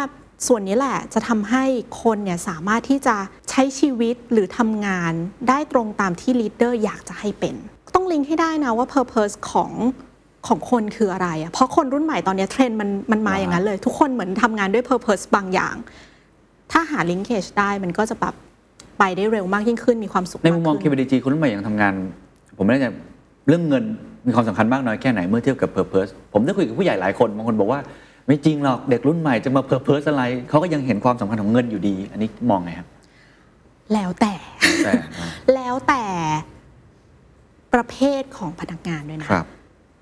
ส่วนนี้แหละจะทำให้คนเนี่ยสามารถที่จะใช้ชีวิตหรือทำงานได้ตรงตามที่ leader อยากจะให้เป็น ต้องลิงก์ให้ได้นะว่า Purpose ของของคนคืออะไรอะเพราะคนรุ่นใหม่ตอนนี้เทรนด์มันมันมาอย่างนั้นเลย ทุกคนเหมือนทำงานด้วย Purpose บางอย่าง ถ้าหา linkage ได้มันก็จะแบบไปได้เร็วมากยิ่งขึ้นมีความสุขในมุมมอง KBDG คนรุ่นใหม่ยังทำงาน ผมไม่แน่ใจเรื่องเงินมีความสำคัญมากน้อยแค่ไหนเมื่อเทียบกับ Purpose ผมได้คุยกับผู้ใหญ่หลายคนบางคนบอกว่าไม่จริงหรอกเด็กรุ่นใหม่จะมา Purpose อะไรเขาก็ยังเห็นความสำคัญของเงินอยู่ดี อันนี้มองไงครับ แล้วแต่ แต่อ่าแล้วแต่ประเภทของพนักงานด้วยนะ ครับ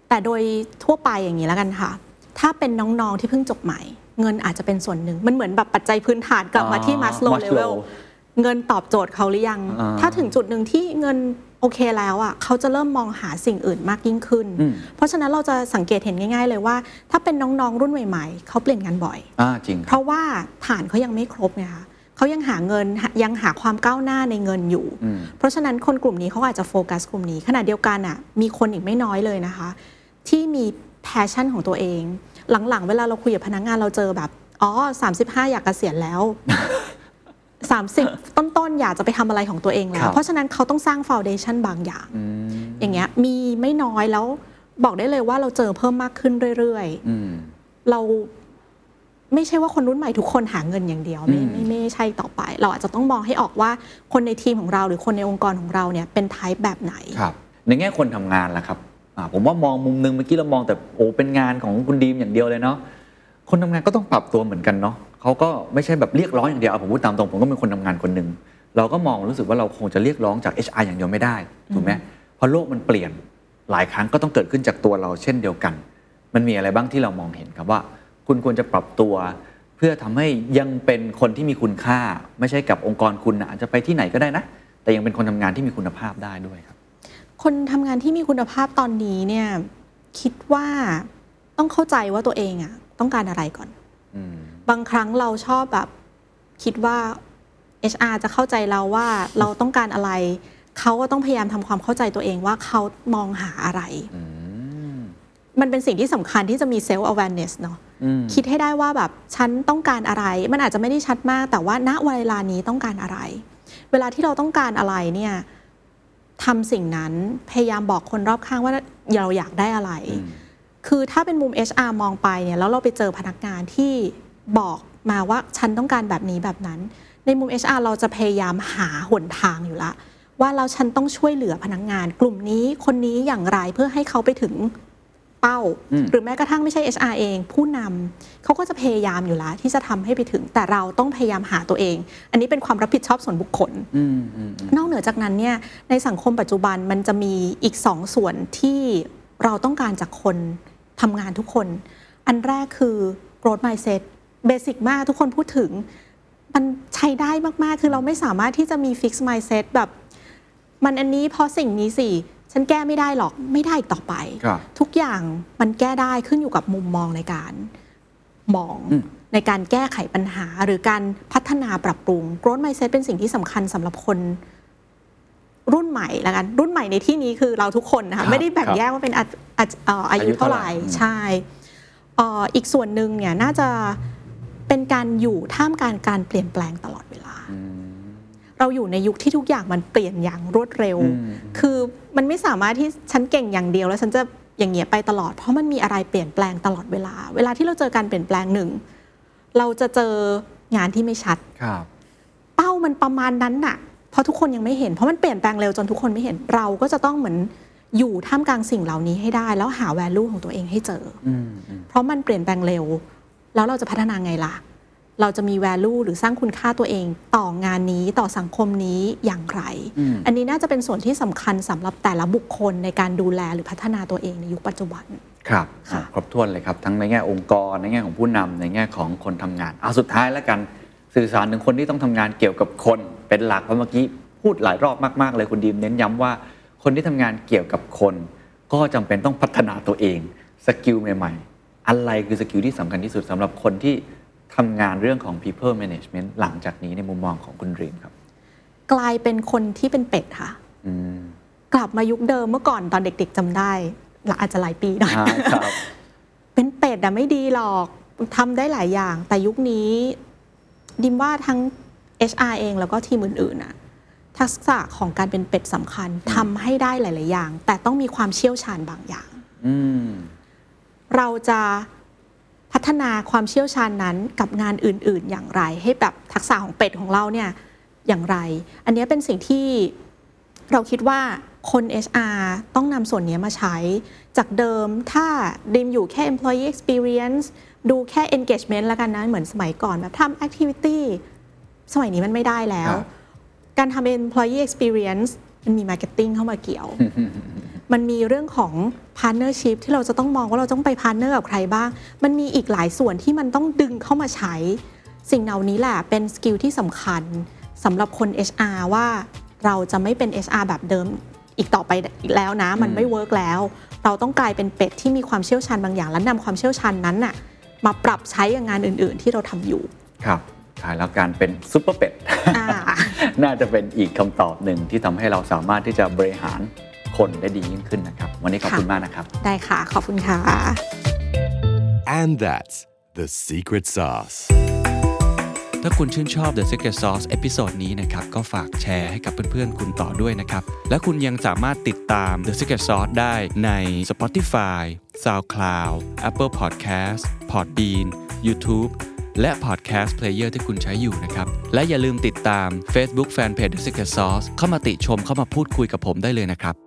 แต่โดยทั่วไปอย่างนี้แล้วกันค่ะ ถ้าเป็นน้องๆที่เพิ่งจบใหม่ เงินอาจจะเป็นส่วนหนึ่ง มันเหมือนแบบปัจจัยพื้นฐานกลับมาที่อ๋อมัสโล Maslow เลเวลเงินตอบโจทย์เขาหรือยัง อ่าถ้าถึงจุดหนึ่งที่เงินโอเคแล้วอะเขาจะเริ่มมองหาสิ่งอื่นมากยิ่งขึ้น อืม เพราะฉะนั้นเราจะสังเกตเห็นง่าย ๆ เลยว่า ถ้าเป็นน้องๆรุ่นใหม่ ๆเขาเปลี่ยนงานบ่อย อ่าจริงเพราะว่าฐานเขายังไม่ครบไงคะ เขายังหาเงินหายังหาความก้าวหน้าในเงินอยู่อืมเพราะฉะนั้นคนกลุ่มนี้เขาอาจจะโฟกัสกลุ่มนี้ขณะเดียวกันอะมีคนอีกไม่น้อยเลยนะคะ ที่มี passion ของตัวเอง หลังๆ เวลาเราคุยกับพนักงานเราเจอแบบอ๋อ35 อยากเกษียณแล้ว 30 ต้นๆ อยากจะไปทำอะไรของตัวเองแล้วครับเพราะฉะนั้นเขาต้องสร้างฟ u n เดชันบางอย่างอืมอย่างเงี้ยมีไม่น้อยแล้วบอกได้เลยว่าเราเจอเพิ่มมากขึ้นเรื่อยๆอืมเรา ไม่ใช่ว่าคนรุ่นใหม่ทุกคนหาเงินอย่างเดียวไม่อืมไม่ไม่ไม่ใช่ต่อไป เราอาจจะต้องมองให้ออกว่าคนในทีมของเราหรือคนในองค์กรของเราเนี่ยเป็น type แบบไหนครับ ในแง่คนทำงานล่ะครับอ่าผมว่ามองมุมนึงเมื่อกี้เรามองแต่โอ้เป็นงานของคุณดีมอย่างเดียวเลยเนาะคนทำงานก็ต้องปรับตัวเหมือนกันเนาะเขาก็ไม่ใช่แบบเรียกร้องอย่างเดียวเอาผมพูดตามตรงผมก็เป็นคนทำงานคนหนึ่งเราก็มองรู้สึกว่าเราคงจะเรียกร้องจาก HR อย่างเดียวไม่ได้ถูกไหมเพราะโลกมันเปลี่ยนหลายครั้งก็ต้องเกิดขึ้นจากตัวเราเช่นเดียวกัน มันมีอะไรบ้างที่เรามองเห็นครับว่า คุณควรจะปรับตัว เพื่อทำให้ยังเป็นคนที่มีคุณค่า ไม่ใช่กับองค์กรคุณนะอาจจะไปที่ไหนก็ได้นะ แต่ยังเป็นคนทำงานที่มีคุณภาพได้ด้วยครับ คนทำงานที่มีคุณภาพตอนนี้เนี่ยคิดว่าต้องเข้าใจว่าตัวเองอะต้องการอะไรก่อนอืมบางครั้งเราชอบแบบคิดว่า HR จะเข้าใจเราว่าเราต้องการอะไร เขาก็ต้องพยายามทำความเข้าใจตัวเองว่าเขามองหาอะไรอืมมันเป็นสิ่งที่สำคัญที่จะมี self awareness เนาะอืม คิดให้ได้ว่าแบบฉันต้องการอะไร มันอาจจะไม่ได้ชัดมาก แต่ว่าณเวลานี้ต้องการอะไร เวลาที่เราต้องการอะไรเนี่ยทำสิ่งนั้นพยายามบอกคนรอบข้างว่าเราอยากได้อะไรอืมคือถ้าเป็นมุม HR มองไปเนี่ยแล้วเราไปเจอพนักงานที่บอกมาว่าฉันต้องการแบบนี้แบบนั้น ในมุม HR เราจะพยายามหาหนทางอยู่ละว่าเราฉันต้องช่วยเหลือพนักงาน กลุ่มนี้คนนี้อย่างไรเพื่อให้เขาไปถึง เป้าอืมหรือแม้กระทั่งไม่ใช่ HR เอง ผู้นำเขาก็จะพยายามอยู่แล้วที่จะทำให้ไปถึงแต่เราต้องพยายามหาตัวเอง อันนี้เป็นความรับผิดชอบส่วนบุคคลอืมอืมอืมนอกเหนือจากนั้นเนี่ยในสังคมปัจจุบันมันจะมีอีกสองส่วนที่เราต้องการจากคนทำงานทุกคน อันแรกคือ growth mindset เบสิกมากทุกคนพูดถึง มันใช้ได้มาก ๆ คือเราไม่สามารถที่จะมี fix mindset แบบ มันอันนี้เพราะสิ่งนี้สิ ฉฉันแก้ไม่ได้หรอกไม่ได้อีกต่อไป ครับทุกอย่างมันแก้ได้ขึ้นอยู่กับมุมมองในการมองอืม ในการแก้ไขปัญหาหรือการพัฒนาปรับปรุง growth mindset เป็นสิ่งที่สำคัญสำหรับคนรุ่นใหม่ละกัน รุ่นใหม่ในที่นี้คือเราทุกคนนะครัคะบไม่ได้แบ่งครับแยกว่าเป็นอาอาเอ่ออายุอายุเท่าเท่าไหไหร่ร่อืม ใช่เอ่ออีกส่วนหนึ่งเนี่ยน่าจะเป็นการอยู่ท่ามกลางการเปลี่ยนแปลงตลอดเวลา อืม เราอยู่ในยุคที่ทุกอย่างมันเปลี่ยนอย่างรวดเร็วอืมคือมันไม่สามารถที่ฉันเก่งอย่างเดียวแล้วฉันจะอย่างเงี้ยไปตลอด เพราะมันมีอะไรเปลี่ยนแปลงตลอดเวลา เวลาที่เราเจอการเปลี่ยนแปลงหนึ่งเราจะเจองานที่ไม่ชัดครับเป้ามันประมาณนั้นน่ะ เพราะทุกคนยังไม่เห็น เพราะมันเปลี่ยนแปลงเร็วจนทุกคนไม่เห็น เราก็จะต้องเหมือนอยู่ท่ามกลางสิ่งเหล่านี้ให้ได้ แล้วหา value ของตัวเองให้เจออืมอืมเพราะมันเปลี่ยนแปลงเร็ว แล้วเราจะพัฒนาไงล่ะ เราจะมี value หรือสร้างคุณค่าตัวเองต่องานนี้ต่อสังคมนี้อย่างไรอืมอันนี้น่าจะเป็นส่วนที่สำคัญสำหรับแต่ละบุคคลในการดูแลหรือพัฒนาตัวเองในยุคปัจจุบันครับค่ะครบถ้วนเลยครับ ทั้งในแง่องค์กรในแง่ของผู้นำในแง่ของคนทำงานเอาสุดท้ายแล้วกันสื่อสารถึงคนที่ต้องทำงานเกี่ยวกับคนเป็นหลักเพราะเมื่อกี้พูดหลายรอบมากๆเลยคุณดีมเน้นย้ำว่าคนที่ทำงานเกี่ยวกับคน ก็จำเป็นต้องพัฒนาตัวเอง skill ใหม่ ๆ อะไรคือ skill ที่สำคัญที่สุดสำหรับคนที่ ทำงานเรื่องของ people management หลังจากนี้ในมุมมองของคุณดีมครับ กลายเป็นคนที่เป็นเป็ดค่ะอืมกลับมายุคเดิมเมื่อก่อนตอนเด็ก ๆจำได้ละอาจจะหลายปีหน่อยอ่าครับเป็นเป็ดอะไม่ดีหรอกทำได้หลายอย่าง แต่ยุคนี้ดีมว่าทั้ง HR เองแล้วก็ทีมอื่นๆอะทักษะของการเป็นเป็ดสำคัญทำให้ได้หลาย ๆ อย่าง แต่ต้องมีความเชี่ยวชาญบางอย่างอืมเราจะ พัฒนาความเชี่ยวชาญนั้นกับงานอื่น ๆ อย่างไร ให้แบบทักษะของเป็ดของเราเนี่ยอย่างไร อันเนี้ยเป็นสิ่งที่เราคิดว่าคน HR ต้องนำส่วนเนี้ยมาใช้ จากเดิมถ้าดิมอยู่แค่ employee experience ดูแค่ engagement แล้วกันนะ เหมือนสมัยก่อนแบบทำ activity สมัยนี้มันไม่ได้แล้วครับการทำ employee experience มันมี marketing เข้ามาเกี่ยว มันมีเรื่องของ partnership ที่เราจะต้องมองว่าเราต้องไป partner กับใครบ้าง มันมีอีกหลายส่วนที่มันต้องดึงเข้ามาใช้ สิ่งเหล่านี้แหละเป็น skill ที่สำคัญสำหรับคน HR ว่าเราจะไม่เป็น HR แบบเดิมอีกต่อไปอีกแล้วนะ มันไม่ work แล้ว เราต้องกลายเป็นเป็ดที่มีความเชี่ยวชาญบางอย่าง และนำความเชี่ยวชาญนั้นน่ะมาปรับใช้กับงานอื่น ๆ ที่เราทำอยู่ ครับท้ายแล้วการเป็นซุปเปอร์เป็ดอ่าน่าจะเป็นอีกคำตอบหนึ่งที่ทำให้เราสามารถที่จะบริหาร คนได้ดียิ่งขึ้นนะครับ วันนี้ขอบคุณค่ะมากนะครับ ได้ค่ะ ขอบคุณค่ะ And that's the secret sauce. ถ้าคุณชื่นชอบ The Secret Sauce episode นี้นะครับ ก็ฝากแชร์ให้กับเพื่อนๆ คุณต่อด้วยนะครับ และคุณยังสามารถติดตาม The Secret Sauce ได้ใน Spotify, SoundCloud, Apple Podcast, Podbean, YouTube และ Podcast Player ที่คุณใช้อยู่นะครับ และอย่าลืมติดตาม Facebook Fanpage The Secret Sauce เข้ามาติชมเข้ามาพูดคุยกับผมได้เลยนะครับ